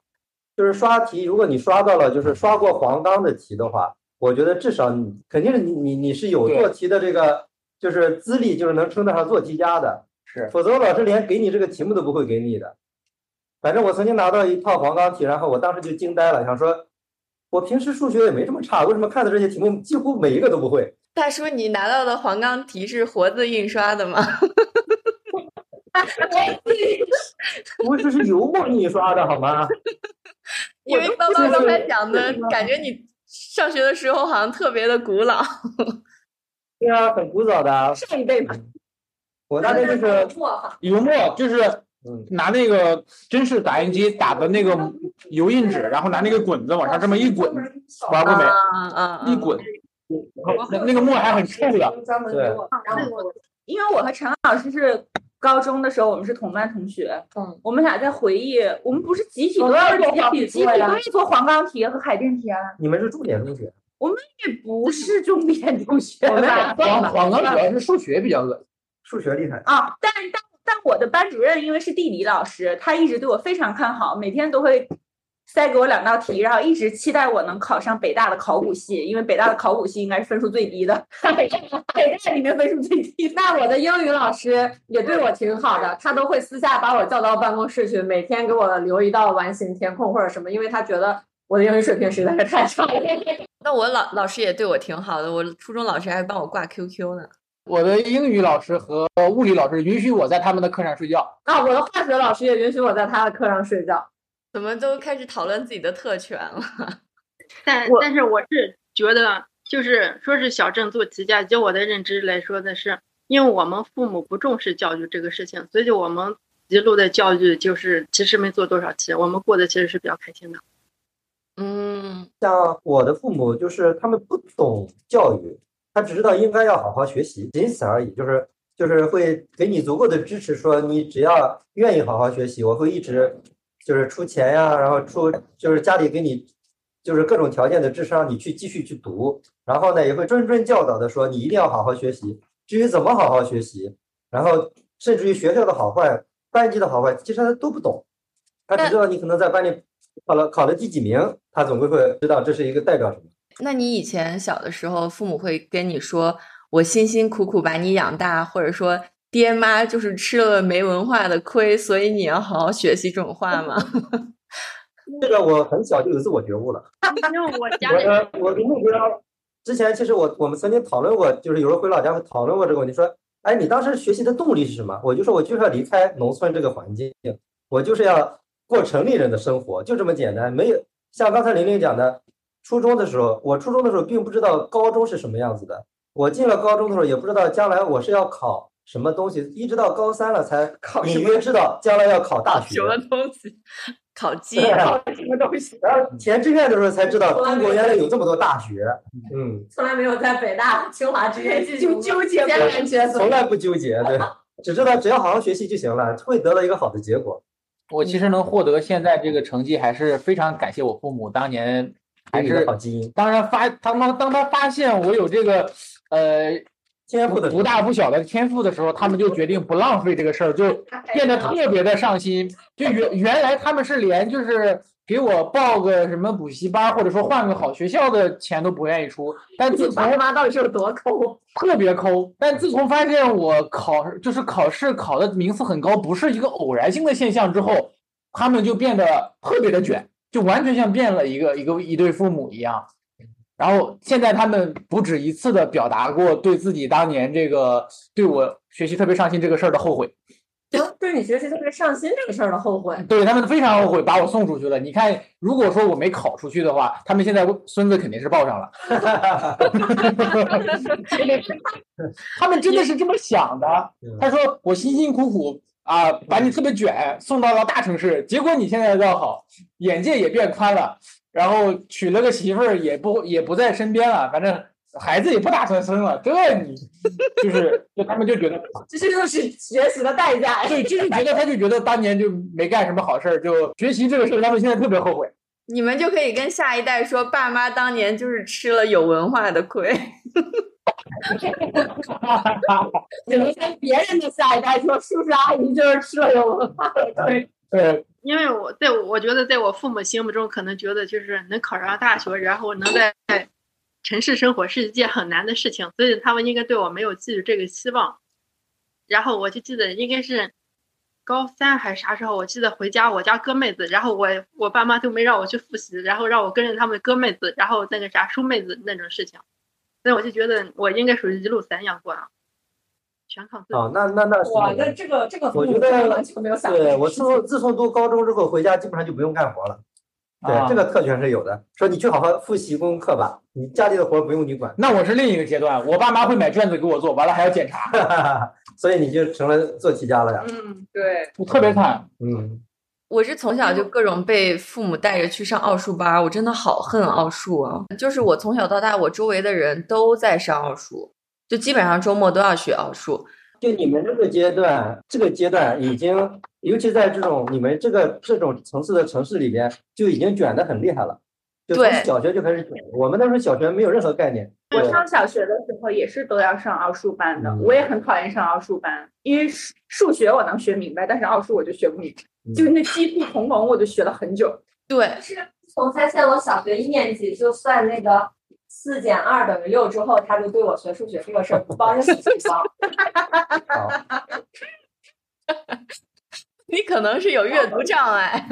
就是刷题，如果你刷到了，就是刷过黄冈的题的话，我觉得至少你肯定是你你你是有做题的这个就是资历，就是能称得上做题家的。是否则老师连给你这个题目都不会给你的。反正我曾经拿到一套黄冈题，然后我当时就惊呆了，想说，我平时数学也没这么差，为什么看的这些题目几乎每一个都不会？大叔，你拿到的黄冈题是活字印刷的吗？(laughs) 不是是油墨印刷的好吗？因为刚刚刚才讲的感觉，你上学的时候好像特别的古老。(laughs) 对啊，很古早的啊。上一辈嘛，我大概就是，油墨就是嗯，拿那个真是打印机打的那个油印纸，然后拿那个滚子往上这么一滚，玩过没？啊啊！一滚，那那个墨还很臭的。对，然后我因为我和陈老师是高中的时候，我们是同班同学，嗯，我们俩在回忆，我们不是集体都我们要也做黄集体集体都要做黄冈题和海淀题啊，你们是重点中学，我们也不是重点中学黄黄冈主要是数学比较恶心。数学厉害。啊，但但但我的班主任因为是地理老师，他一直对我非常看好，每天都会塞给我两道题，然后一直期待我能考上北大的考古系，因为北大的考古系应该是分数最低的，(laughs) 北大里面分数最低的。(laughs) 那我的英语老师也对我挺好的，他都会私下把我叫到办公室去，每天给我留一道完形填空或者什么，因为他觉得我的英语水平实在是太差了。(laughs) 那我老老师也对我挺好的，我初中老师还帮我挂 QQ 呢。我的英语老师和物理老师允许我在他们的课上睡觉。啊，我的化学老师也允许我在他的课上睡觉。怎么都开始讨论自己的特权了？但但是我是觉得，就是说是小镇做题家，就我的认知来说的是，因为我们父母不重视教育这个事情，所以就我们一路的教育就是其实没做多少题，我们过得其实是比较开心的。嗯，像我的父母，就是他们不懂教育，他只知道应该要好好学习，仅此而已。就是就是会给你足够的支持，说你只要愿意好好学习，我会一直就是出钱呀，然后出就是家里给你就是各种条件的支持，让你去继续去读。然后呢，也会谆谆教导的说，你一定要好好学习。至于怎么好好学习，然后甚至于学校的好坏、班级的好坏，其实他都不懂。他只知道你可能在班里考了考了第几名，他总归会知道这是一个代表什么。那你以前小的时候，父母会跟你说“我辛辛苦苦把你养大”，或者说“爹妈就是吃了没文化的亏，所以你要好好学习”这种话吗？这个我很小就有自我觉悟了。(laughs) 因为我家我里的我的目标，之前其实我我们曾经讨论过，就是有时候回老家会讨论过这个问题，说，哎，你当时学习的动力是什么？我就说我就是要离开农村这个环境，我就是要过城里人的生活，就这么简单。没有像刚才玲玲讲的，初中的时候，我初中的时候并不知道高中是什么样子的，我进了高中的时候也不知道将来我是要考什么东西，一直到高三了才隐约知道将来要考大学什。么东西？考 (laughs) 鸡？对啊什么东西？然后填志愿的时候才知道，中国原来有这么多大学。嗯，从来没有在北大、清华之间 (laughs) 进就纠结艰过难抉择从。来不纠结，对，(laughs) 只知道只要好好学习就行了，会得到一个好的结果。我其实能获得现在这个成绩，还是非常感谢我父母当年，还是好基因，当然发当当当他发现我有这个呃天赋的不大不小的天赋的时候，他们就决定不浪费这个事儿，就变得特别的上心。就原原来他们是连就是给我报个什么补习班，或者说换个好学校的钱都不愿意出，(laughs) 但自从爸妈到底是有多抠？特别抠。但自从发现我考就是考试考的名次很高，不是一个偶然性的现象之后，他们就变得特别的卷，就完全像变了一个一个一对父母一样。然后现在他们不止一次的表达过对自己当年这个对我学习特别上心这个事儿的后悔，对你学习特别上心这个事儿的后悔。对他们非常后悔把我送出去了。你看，如果说我没考出去的话，他们现在孙子肯定是抱上了。(laughs) (laughs) 他们真的是这么想的。他说我辛辛苦苦啊，把你特别卷送到了大城市，结果你现在倒好，眼界也变宽了，然后娶了个媳妇儿也不也不在身边了，反正孩子也不打算生了，这你就是就他们就觉得，(laughs) 这些都是学习的代价。对，就是觉得他就觉得当年就没干什么好事儿，就学习这个事儿，他们现在特别后悔。你们就可以跟下一代说，爸妈当年就是吃了有文化的亏。(laughs) 只能跟别人的下一代说，叔叔阿姨就是吃了有文化的亏。对，因为我在我觉得在我父母心目中，可能觉得就是能考上大学，然后能在城市生活是一件很难的事情，所以他们应该对我没有寄予这个希望。然后我就记得应该是高三还是啥时候，我记得回家我家割妹子，然后我我爸妈都没让我去复习，然后让我跟着他们割妹子，然后那个啥收妹子那种事情，所以我就觉得我应该属于一路散养过啊。全靠自己。啊，那那那是哇，那这个这个我觉得完全没有想过对我。自从自从读高中之后，回家基本上就不用干活了。对，啊这个特权是有的。说你去好好复习功课吧，你家里的活不用你管，那我是另一个阶段，我爸妈会买卷子给我做，完了还要检查，(laughs) 所以你就成了做题家了呀。嗯，对，我特别惨。嗯，我是从小就各种被父母带着去上奥数班，我真的好恨奥数啊！就是我从小到大，我周围的人都在上奥数，就基本上周末都要学奥数。就你们这个阶段，这个阶段已经，尤其在这种你们这个这种层次的城市里边，就已经卷得很厉害了。就从对小学就开始卷，我们那时候小学没有任何概念。我上小学的时候也是都要上奥数班的，嗯我也很讨厌上奥数班，因为数数学我能学明白，但是奥数我就学不明白，嗯就是那鸡兔同笼我就学了很久。对，是从发现我小学一年级就算那个四减二等于六之后，他就对我学数学这个事儿不抱任何希望。好，(laughs) 你可能是有阅读障碍。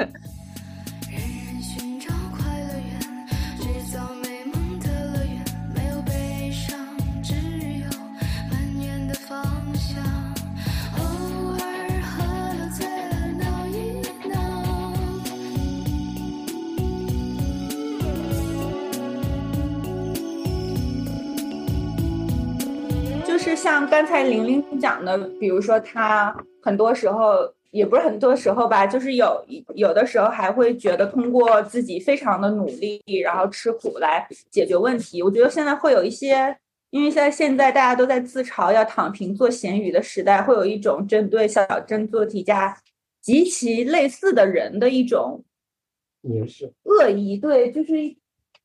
像刚才玲玲讲的，比如说她很多时候也不是很多时候吧，就是有有的时候还会觉得通过自己非常的努力，然后吃苦来解决问题。我觉得现在会有一些，因为在现在大家都在自嘲要躺平做咸鱼的时代，会有一种针对小镇做题家极其类似的人的一种凝视。恶意，对，就是一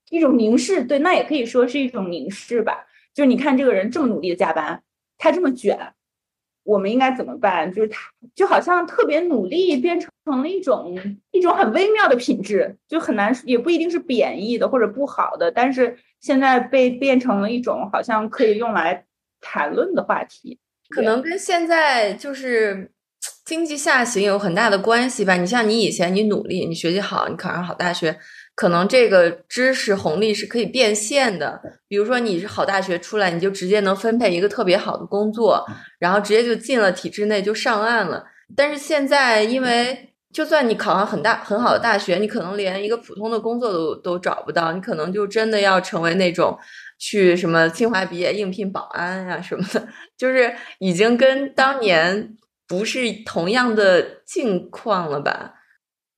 一种凝视，对，那也可以说是一种凝视吧。就是你看这个人这么努力的加班，他这么卷，我们应该怎么办？就是他就好像特别努力变成了一种一种很微妙的品质，就很难，也不一定是贬义的或者不好的，但是现在被变成了一种好像可以用来谈论的话题。可能跟现在就是经济下行有很大的关系吧。你像你以前你努力，你学习好，你考上好大学，可能这个知识红利是可以变现的。比如说你是好大学出来，你就直接能分配一个特别好的工作，然后直接就进了体制内就上岸了。但是现在因为就算你考上很大很好的大学，你可能连一个普通的工作都都找不到，你可能就真的要成为那种去什么清华毕业应聘保安呀、什么的，(laughs) 就是已经跟当年不是同样的境况了吧？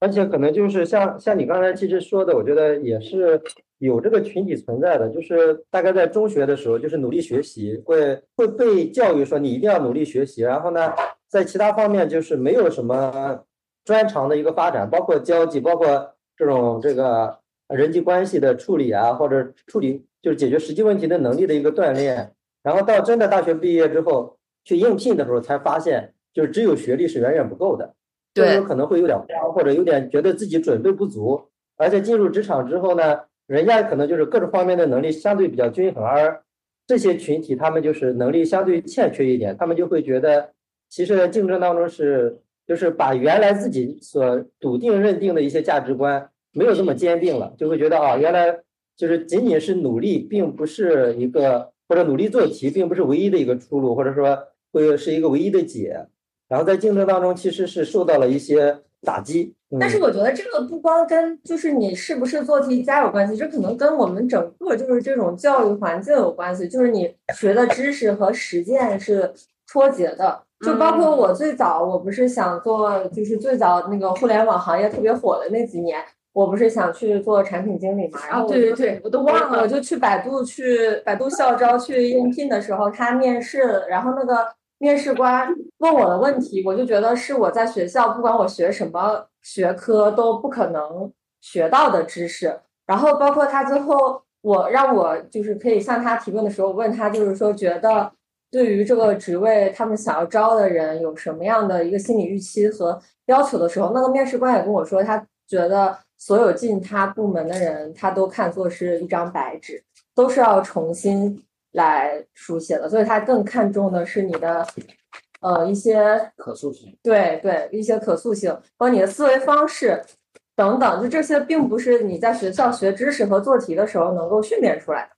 而且可能就是像像你刚才其实说的，我觉得也是有这个群体存在的，就是大概在中学的时候，就是努力学习，会会被教育说你一定要努力学习，然后呢，在其他方面就是没有什么专长的一个发展，包括交际，包括这种这个人际关系的处理啊，或者处理就是解决实际问题的能力的一个锻炼，然后到真的大学毕业之后去应聘的时候，才发现就是只有学历是远远不够的。这个时对候可能会有点慌，或者有点觉得自己准备不足，而且进入职场之后呢，人家可能就是各种方面的能力相对比较均衡，而这些群体他们就是能力相对欠缺一点，他们就会觉得，其实在竞争当中是就是把原来自己所笃定认定的一些价值观没有这么坚定了，就会觉得啊，原来就是仅仅是努力，并不是一个或者努力做题，并不是唯一的一个出路，或者说会是一个唯一的解。然后在竞争当中，其实是受到了一些打击。嗯、但是我觉得这个不光跟就是你是不是做题家有关系，这可能跟我们整个就是这种教育环境有关系，就是你学的知识和实践是脱节的。就包括我最早，我不是想做，就是最早那个互联网行业特别火的那几年，我不是想去做产品经理嘛，然啊，后我就对对对，我都忘了。我就去百度去百度校招去应聘的时候，他面试，然后那个面试官问我的问题，我就觉得是我在学校不管我学什么学科都不可能学到的知识。然后包括他最后我让我就是可以向他提问的时候，问他就是说觉得对于这个职位他们想要招的人有什么样的一个心理预期和要求的时候，那个面试官也跟我说，他觉得所有进他部门的人，他都看作是一张白纸，都是要重新来书写的，所以他更看重的是你的呃一些可塑性。对对一些可塑性和你的思维方式等等，就这些并不是你在学校学知识和做题的时候能够训练出来的。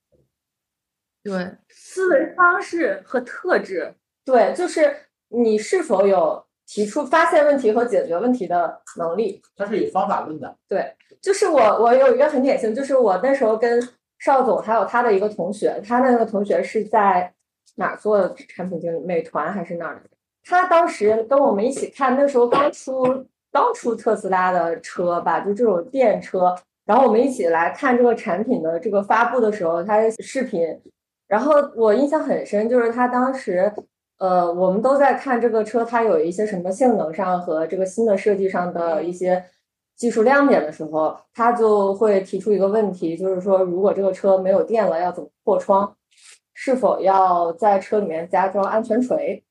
对，思维方式和特质，对，就是你是否有提出发现问题和解决问题的能力。它是以方法论的。对，就是我，我有一个很典型，就是我那时候跟邵总还有他的一个同学，他的那个同学是在哪做产品经理？美团还是哪儿？他当时跟我们一起看，那时候刚出刚出特斯拉的车吧，就这种电车。然后我们一起来看这个产品的这个发布的时候，他视频。然后我印象很深，就是他当时，呃，我们都在看这个车，它有一些什么性能上和这个新的设计上的一些技术亮点的时候，他就会提出一个问题，就是说，如果这个车没有电了，要怎么破窗？是否要在车里面加装安全锤？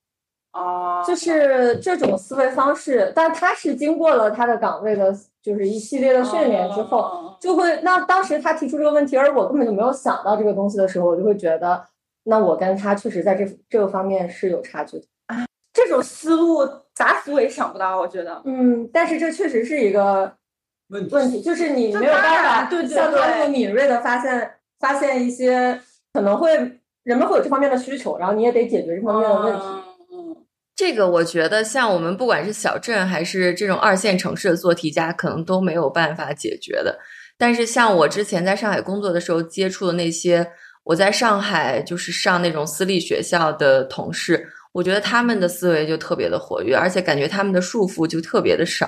啊，就是这种思维方式，但他是经过了他的岗位的，就是一系列的训练之后，哦就会那当时他提出这个问题，而我根本就没有想到这个东西的时候，我就会觉得，那我跟他确实在这这个方面是有差距的。啊这种思路咋死我也想不到，我觉得。嗯，但是这确实是一个问题问题，就是你没有办法对对像他那么敏锐的发现发现一些可能会人们会有这方面的需求，然后你也得解决这方面的问题。嗯这个我觉得像我们不管是小镇还是这种二线城市的做题家，可能都没有办法解决的。但是像我之前在上海工作的时候接触的那些，我在上海就是上那种私立学校的同事，我觉得他们的思维就特别的活跃，而且感觉他们的束缚就特别的少。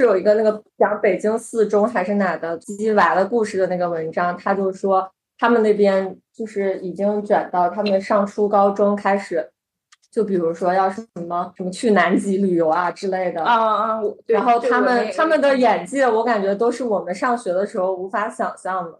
是有一个那个讲北京四中还是哪的鸡娃的故事的那个文章，他就说他们那边就是已经卷到他们上初高中开始，就比如说要什么什么去南极旅游啊之类的，啊啊！我对然后他们他们的眼界，我感觉都是我们上学的时候无法想象的。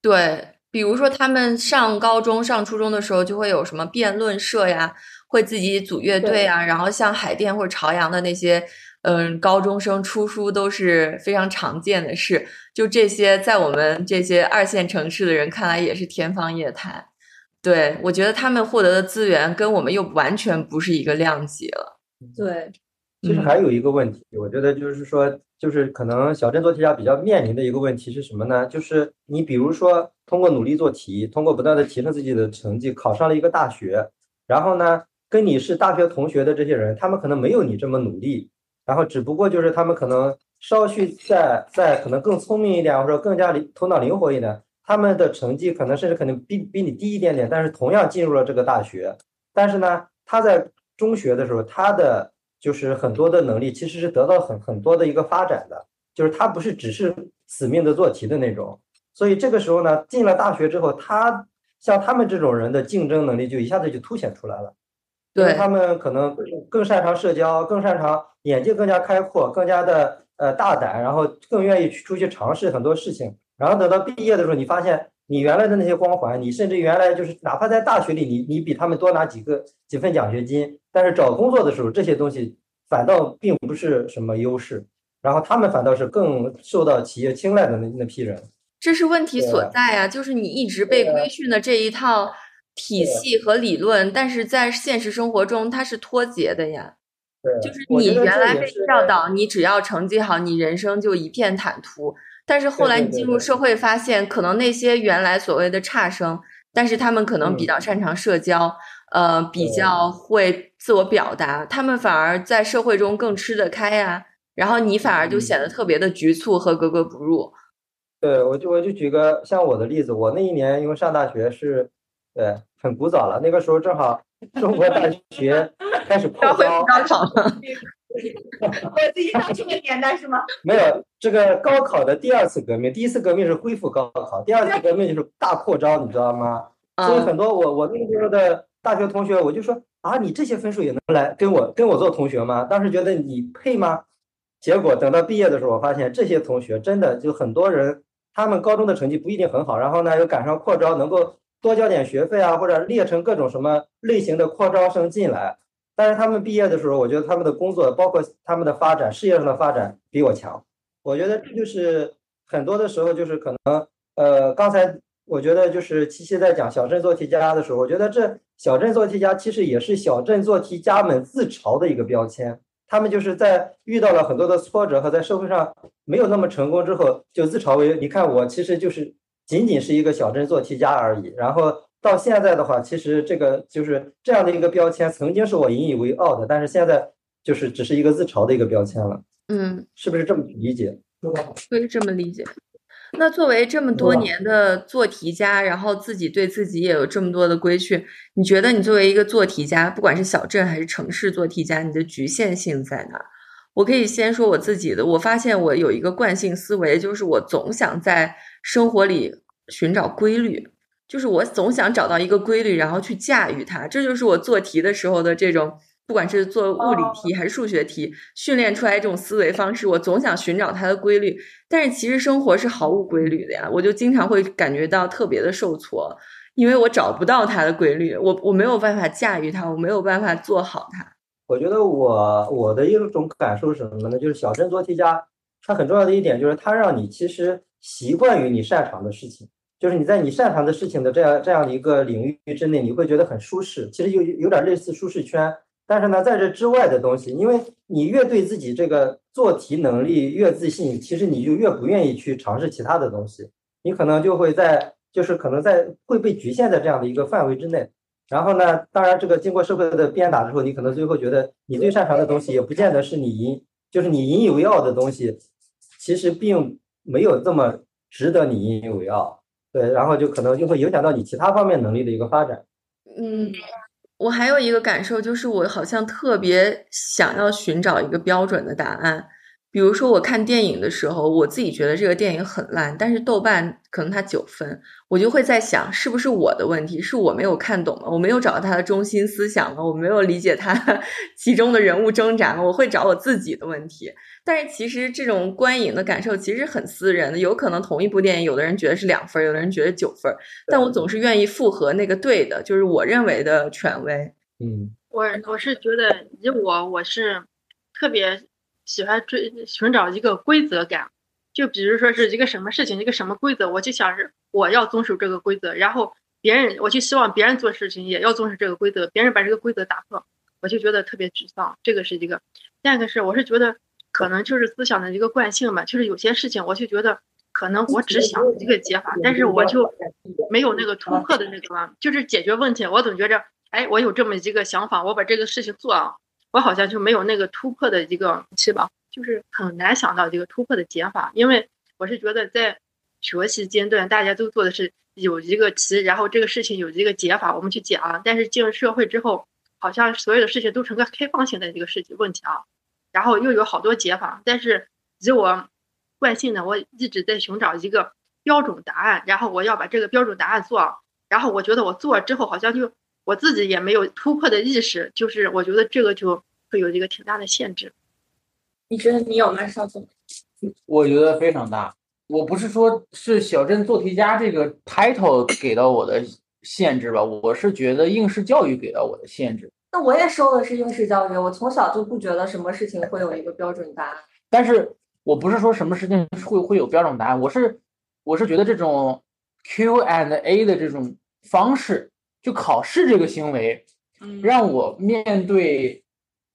对，比如说他们上高中、上初中的时候，就会有什么辩论社呀，会自己组乐队啊，然后像海淀或者朝阳的那些，嗯，高中生出书都是非常常见的事。就这些，在我们这些二线城市的人看来，也是天方夜谭。对我觉得他们获得的资源跟我们又完全不是一个量级了。对，其实还有一个问题，我觉得就是说，就是可能小镇做题家比较面临的一个问题是什么呢？就是你比如说通过努力做题，通过不断的提升自己的成绩，考上了一个大学，然后呢，跟你是大学同学的这些人，他们可能没有你这么努力，然后只不过就是他们可能稍许再再可能更聪明一点，或者更加灵头脑灵活一点，他们的成绩可能甚至可能比比你低一点点，但是同样进入了这个大学，但是呢，他在中学的时候，他的就是很多的能力其实是得到很很多的一个发展的，就是他不是只是死命的做题的那种，所以这个时候呢，进了大学之后，他像他们这种人的竞争能力就一下子就凸显出来了。因为对他们可能更更擅长社交，更擅长眼界更加开阔，更加的呃大胆，然后更愿意去出去尝试很多事情。然后等到毕业的时候，你发现你原来的那些光环，你甚至原来就是哪怕在大学里，你你比他们多拿几个几份奖学金，但是找工作的时候，这些东西反倒并不是什么优势，然后他们反倒是更受到企业青睐的那那批人。这是问题所在啊、就是你一直被规训的这一套体系和理论，但是在现实生活中它是脱节的呀。对，就是你原来被教导，你只要成绩好，你人生就一片坦途。但是后来你进入社会，发现可能那些原来所谓的差生，但是他们可能比嗯较擅长社交，呃，比较会自我表达，他们反而在社会中更吃得开呀。然后你反而就嗯显得特别的局促和格格不入。对，我就我就举个像我的例子，我那一年因为上大学是，对，很古早了，那个时候正好中国大学 (laughs) 开始扩招，高考了，(laughs) 我自己上去的年代是吗？(laughs) 没有这个高考的第二次革命，第一次革命是恢复高考，第二次革命就是大扩招，你知道吗？所以嗯很多我我那个时候的大学同学，我就说啊，你这些分数也能来跟我跟我做同学吗？当时觉得你配吗？结果等到毕业的时候，我发现这些同学真的就很多人，他们高中的成绩不一定很好，然后呢又赶上扩招，能够多交点学费啊，或者列成各种什么类型的扩招生进来。但是他们毕业的时候，我觉得他们的工作，包括他们的发展，事业上的发展比我强。我觉得这就是很多的时候，就是可能，呃，刚才我觉得就是七七在讲小镇做题家的时候，我觉得这小镇做题家其实也是小镇做题家们自嘲的一个标签。他们就是在遇到了很多的挫折和在社会上没有那么成功之后，就自嘲为，你看我其实就是仅仅是一个小镇做题家而已。然后到现在的话，其实这个就是这样的一个标签，曾经是我引以为傲的，但是现在就是只是一个自嘲的一个标签了，嗯，是不是这么理解？可以这么理解。那作为这么多年的做题家，然后自己对自己也有这么多的规训，你觉得你作为一个做题家，不管是小镇还是城市做题家，你的局限性在哪儿？我可以先说我自己的，我发现我有一个惯性思维，就是我总想在生活里寻找规律，就是我总想找到一个规律，然后去驾驭它。这就是我做题的时候的这种，不管是做物理题还是数学题，训练出来这种思维方式。我总想寻找它的规律，但是其实生活是毫无规律的呀，我就经常会感觉到特别的受挫，因为我找不到它的规律，我我没有办法驾驭它，我没有办法做好它。我觉得我我的一种感受是什么呢？就是小镇做题家，它很重要的一点就是它让你其实习惯于你擅长的事情，就是你在你擅长的事情的这样这样的一个领域之内，你会觉得很舒适，其实有有点类似舒适圈。但是呢，在这之外的东西，因为你越对自己这个做题能力越自信，其实你就越不愿意去尝试其他的东西，你可能就会在就是可能在会被局限在这样的一个范围之内。然后呢，当然这个经过社会的鞭打之后，你可能最后觉得你最擅长的东西，也不见得是你引，就是你引以为傲的东西，其实并没有这么值得你引以为傲。对，然后就可能就会影响到你其他方面能力的一个发展。嗯，我还有一个感受就是，我好像特别想要寻找一个标准的答案。比如说，我看电影的时候，我自己觉得这个电影很烂，但是豆瓣可能它九分，我就会在想，是不是我的问题？是我没有看懂吗？我没有找到它的中心思想吗？我没有理解它 (laughs) 其中的人物挣扎吗？我会找我自己的问题。但是其实这种观影的感受其实很私人的，有可能同一部电影，有的人觉得是两分，有的人觉得九分，但我总是愿意复合那个对的，就是我认为的权威。嗯，我我是觉得以我我是特别喜欢追寻找一个规则感，就比如说是一个什么事情，一个什么规则，我就想是我要遵守这个规则，然后别人我就希望别人做事情也要遵守这个规则，别人把这个规则打破，我就觉得特别沮丧。这个是一个，第二个是我是觉得可能就是思想的一个惯性吧，就是有些事情我就觉得可能我只想一个解法，但是我就没有那个突破的那个，就是解决问题，我总觉着。哎，我有这么一个想法，我把这个事情做啊，我好像就没有那个突破的一个是吧？就是很难想到这个突破的解法，因为我是觉得在学习阶段，大家都做的是有一个题，然后这个事情有一个解法，我们去解啊。但是进入社会之后，好像所有的事情都成个开放性的一个事情问题啊，然后又有好多解法，但是以我惯性的，我一直在寻找一个标准答案，然后我要把这个标准答案做，然后我觉得我做了之后好像就。我自己也没有突破的意识，就是我觉得这个就会有一个挺大的限制。你觉得你有吗，邵总？我觉得非常大。我不是说是小镇做题家这个 title 给到我的限制吧，我是觉得应试教育给到我的限制。那我也受的是应试教育，我从小就不觉得什么事情会有一个标准答案。但是我不是说什么事情会会有标准答案，我是我是觉得这种 Q and A 的这种方式。就考试这个行为，让我面对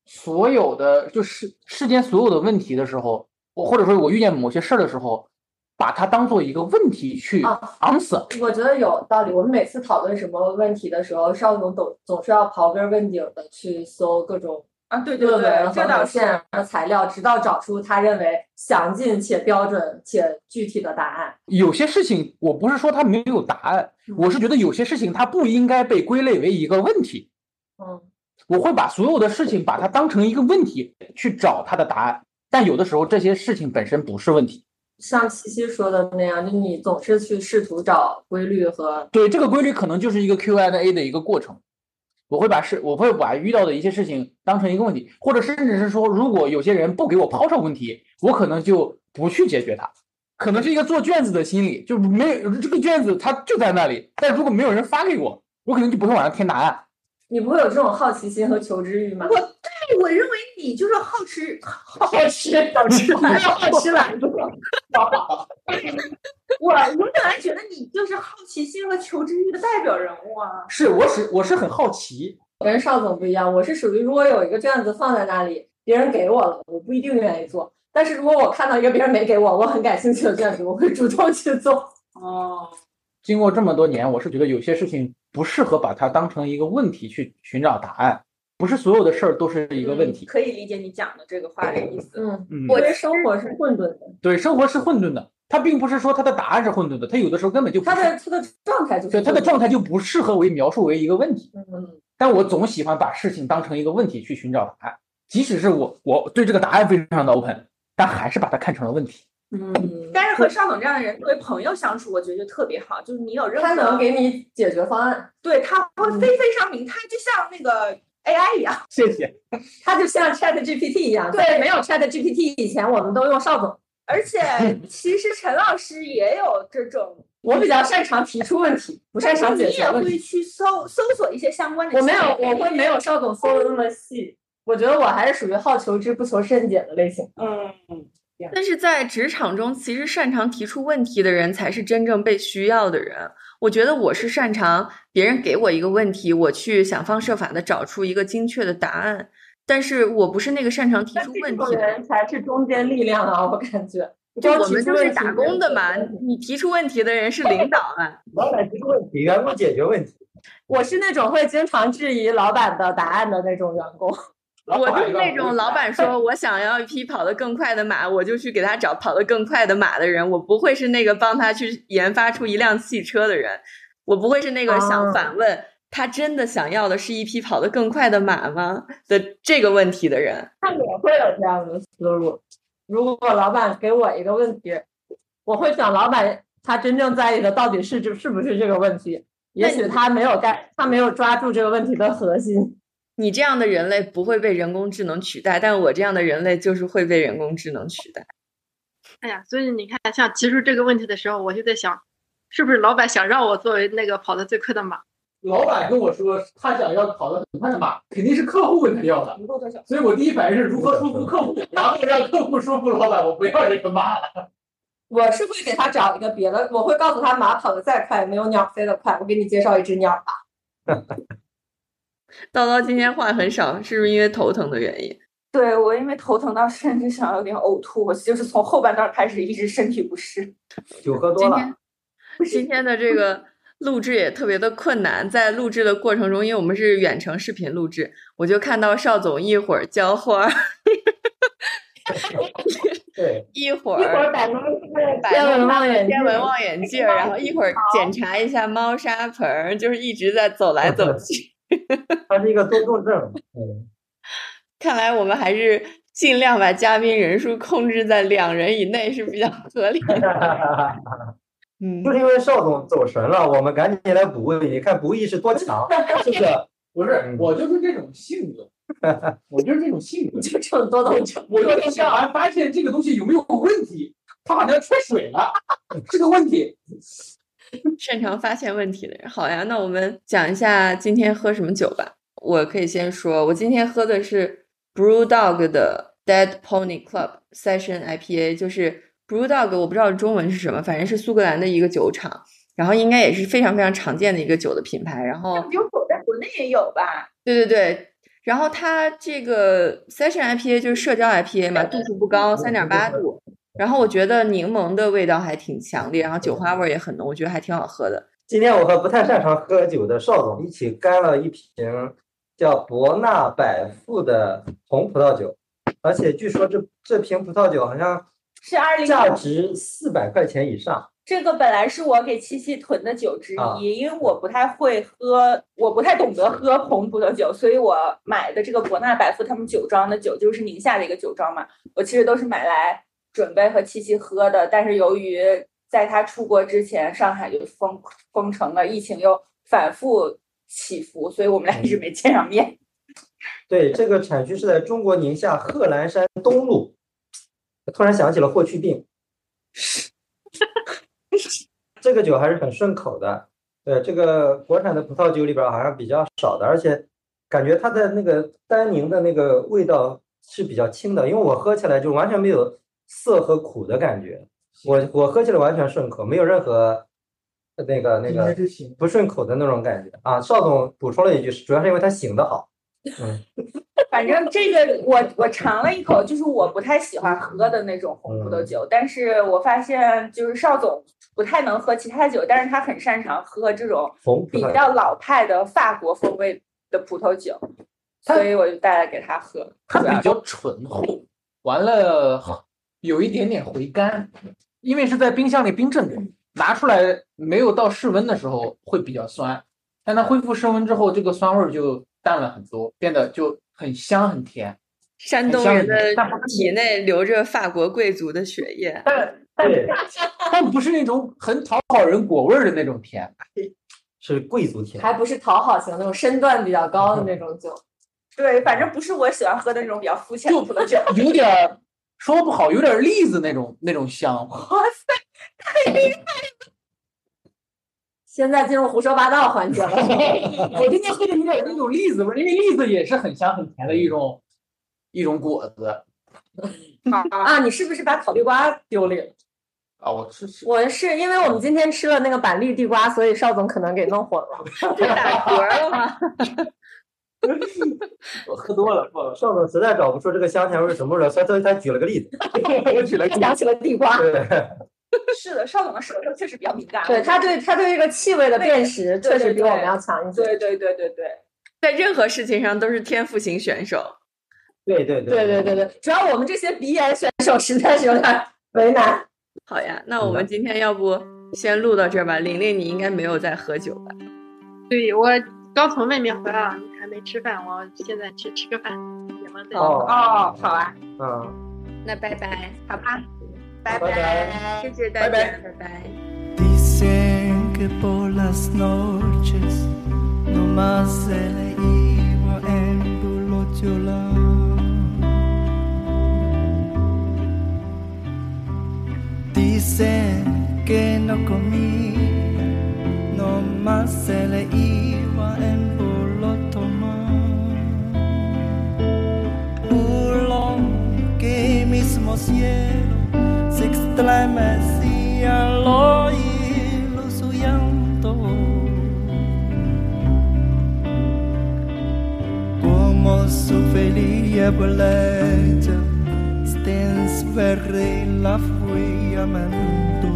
所有的就是世间所有的问题的时候，我或者说我遇见某些事儿的时候，把它当做一个问题去 answer。我觉得有道理。我们每次讨论什么问题的时候，邵总总总是要刨根问底的去搜各种啊，对对论文对，和这倒是。线和材料，直到找出他认为详尽且标准且具体的答案。有些事情我不是说它没有答案，我是觉得有些事情它不应该被归类为一个问题。嗯，我会把所有的事情把它当成一个问题去找它的答案，但有的时候这些事情本身不是问题。像七七说的那样，就你总是去试图找规律和对，这个规律可能就是一个 Q&A 的一个过程。我会把事，我会把遇到的一些事情当成一个问题，或者甚至是说，如果有些人不给我抛上问题，我可能就不去解决它。可能是一个做卷子的心理，就没有这个卷子它就在那里，但如果没有人发给我，我可能就不会往上填答案。你不会有这种好奇心和求知欲吗？我对我认为你就是好吃好吃好吃懒好吃懒惰。(laughs) 我我本来觉得你就是好奇心和求知欲的代表人物啊。是，我是我是很好奇，跟邵总不一样，我是属于如果有一个卷子放在那里，别人给我了，我不一定愿意做。但是如果我看到一个别人没给我，我很感兴趣的卷子，我会主动去做。(laughs) 哦，经过这么多年，我是觉得有些事情不适合把它当成一个问题去寻找答案，不是所有的事儿都是一个问题。可以理解你讲的这个话的意思。嗯，嗯，我的生活是混沌的，对，生活是混沌的，它并不是说它的答案是混沌的，它有的时候根本就不他是，的他的状态就是对它的状态就不适合为描述为一个问题。嗯，但我总喜欢把事情当成一个问题去寻找答案，即使是我我对这个答案非常的 open，但还是把它看成了问题。嗯，但是和邵总这样的人作为朋友相处，我觉得就特别好，就是你有任何他能给你解决方案，对他会非非常明，他就像那个 AI 一样。谢谢。它就像 Chat GPT 一样。对没有 Chat GPT 以前，我们都用邵总。而且 (laughs) 其实陈老师也有这种，(laughs) 我比较擅长提出问题，不擅长解决你也会。去搜搜索一些相关的。我没有，我会没有邵总搜的那么细。我觉得我还是属于好求知不求甚解的类型。嗯，但是在职场中，其实擅长提出问题的人才是真正被需要的人。我觉得我是擅长别人给我一个问题，我去想方设法的找出一个精确的答案，但是我不是那个擅长提出问题的人。人才是中坚力量啊！我感觉。就我们就是打工的嘛，你提出问题的人是领导啊。(laughs) 老板提出问题，员工解决问题。我是那种会经常质疑老板的答案的那种员工。我就是那种老板说我想要一匹跑得更快的马，我就去给他找跑得更快的马的人。我不会是那个帮他去研发出一辆汽车的人，我不会是那个想反问、他真的想要的是一匹跑得更快的马吗的这个问题的人。他也会有这样的思路。如果老板给我一个问题，我会想老板他真正在意的到底是这是不是这个问题？也许他没有干，他没有抓住这个问题的核心。你这样的人类不会被人工智能取代，但我这样的人类就是会被人工智能取代。哎呀，所以你看，像提出这个问题的时候，我就在想，是不是老板想让我作为那个跑得最快的马？老板跟我说他想要跑得很快的马，肯定是客户问他要的，所以我第一反应是如何说服客户，然后让客户说服老板我不要这个马了。(laughs) 我是会给他找一个别的，我会告诉他马跑得再快，没有鸟飞得快。我给你介绍一只鸟吧。(laughs) 叨叨今天话很少，是不是因为头疼的原因？对我因为头疼到甚至想有点呕吐，我就是从后半段开始一直身体不适。酒喝多了今天，今天的这个录制也特别的困难，在录制的过程中，因为我们是远程视频录制，我就看到邵总一会儿浇花儿，(laughs) 对，(laughs) 一会儿一会儿儿摆弄摆天文望远镜天文望远镜，然后一会儿检查一下猫砂盆儿，就是一直在走来走 (laughs) 去。(laughs) 它是一个多动症。嗯，(laughs) 看来我们还是尽量把嘉宾人数控制在两人以内是比较合理的。(laughs) 嗯就，是因为邵总走神了，我们赶紧来补位，你看补益是多强，是不是？不是，我就是这种性格，我就是这种性格。就这种多动症。我就喜欢发现这个东西有没有问题，它好像缺水了，这个问题。(laughs) 擅长发现问题的人。好呀，那我们讲一下今天喝什么酒吧。我可以先说，我今天喝的是 BrewDog 的 Dead Pony Club Session IPA，就是 BrewDog，我不知道中文是什么，反正是苏格兰的一个酒厂，然后应该也是非常非常常见的一个酒的品牌。然后有酒在国内也有吧？对对对，然后它这个 Session IPA 就是社交 IPA 嘛，度数不高，三点八度。然后我觉得柠檬的味道还挺强烈，然后酒花味儿也很浓，我觉得还挺好喝的。今天我和不太擅长喝酒的邵总一起干了一瓶叫伯纳百富的红葡萄酒，而且据说这这瓶葡萄酒好像是二零价值四百块钱以上。这个本来是我给七七囤的酒之一，啊因为我不太会喝，我不太懂得喝红葡萄酒，所以我买的这个博纳百富他们酒庄的酒，就是宁夏的一个酒庄嘛，我其实都是买来准备和七七喝的。但是由于在他出国之前，上海就封封城了，疫情又反复起伏，所以我们俩一直没见上面。(laughs) 对，这个产区是在中国宁夏贺兰山东麓。突然想起了霍去病，(laughs) 这个酒还是很顺口的。对，这个国产的葡萄酒里边好像比较少的，而且感觉它的那个单宁的那个味道是比较轻的，因为我喝起来就完全没有涩和苦的感觉。我我喝起来完全顺口，没有任何那个那个不顺口的那种感觉啊。邵总补充了一句，主要是因为他醒的好。嗯，(laughs) 反正这个我我尝了一口，就是我不太喜欢喝的那种红葡萄酒，但是我发现就是邵总不太能喝其他酒，但是他很擅长喝这种红比较老派的法国风味的葡萄酒，所以我就带来给他喝。它比较醇厚，完了有一点点回甘，因为是在冰箱里冰镇的，拿出来没有到室温的时候会比较酸，但它恢复室温之后，这个酸味儿就淡了很多，变得就很香很甜。山东人的体内流着法国贵族的血液，但但对，(laughs) 但不是那种很讨好人果味儿的那种甜，是贵族甜。还不是讨好型那种身段比较高的那种酒。(laughs) 对，反正不是我喜欢喝的那种比较肤浅的酒。(laughs) 有点儿说不好，有点栗子那种那种香。哇塞，太厉害了！现在进入胡说八道环节了。(laughs) 我今天喝的有点那种栗子味儿，因为栗子也是很香很甜的一种一种果子啊，你是不是把烤地瓜丢里了？啊。我吃吃，我是因为我们今天吃了那个板栗地瓜，所以邵总可能给弄混了。(laughs) 打嗝了吗？(laughs) 我喝多了，邵总实在找不出这个香甜味是什么味儿，所以所以他举了个例子。(laughs) 我举了个想起了地瓜，对，(laughs) 是的，邵总的舌头确实比较敏感。对他对他对这个气味的辨识确实比我们要强一些。对对对对对，在任何事情上都是天赋型选手。对对对对对对，主要我们这些鼻炎选手实在是有点为难。好呀，那我们今天要不先录到这儿吧？玲玲，你应该没有在喝酒吧？对我刚从外面回来了，还没吃饭，我现在去吃个饭。你们再哦哦，好啊，嗯，那拜拜，好吧，拜拜拜。谢谢大家，拜拜拜。Dicen que por las noches no más se le iba en Bulochola. Dicen que no comía, no más se le iba mismo cielo se estremecía al oír su llanto. Como su feliz boleta, stens verre la fui amando.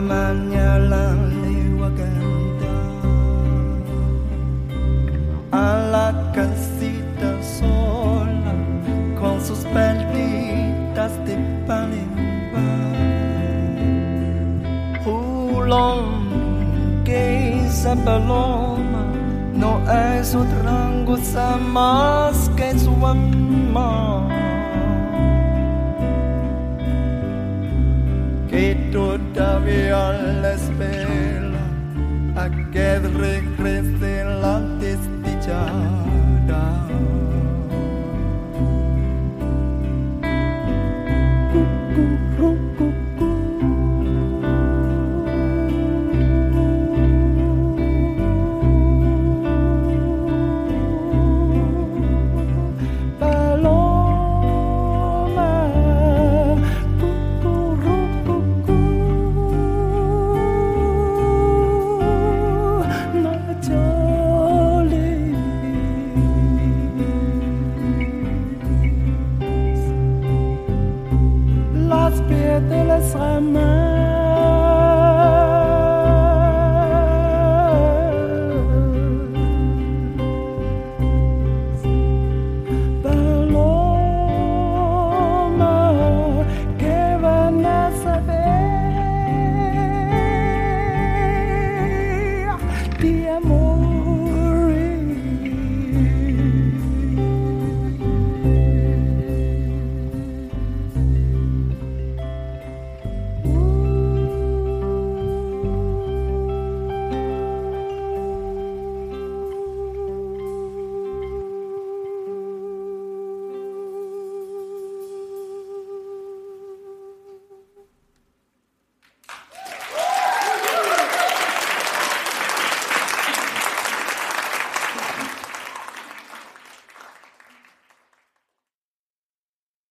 Me da mañana le voy a cantar a la casita sola con sus perditas de pan en pan. Paloma no es otra cosa más que su alma. Todavía la espera a que regrese la desdicha.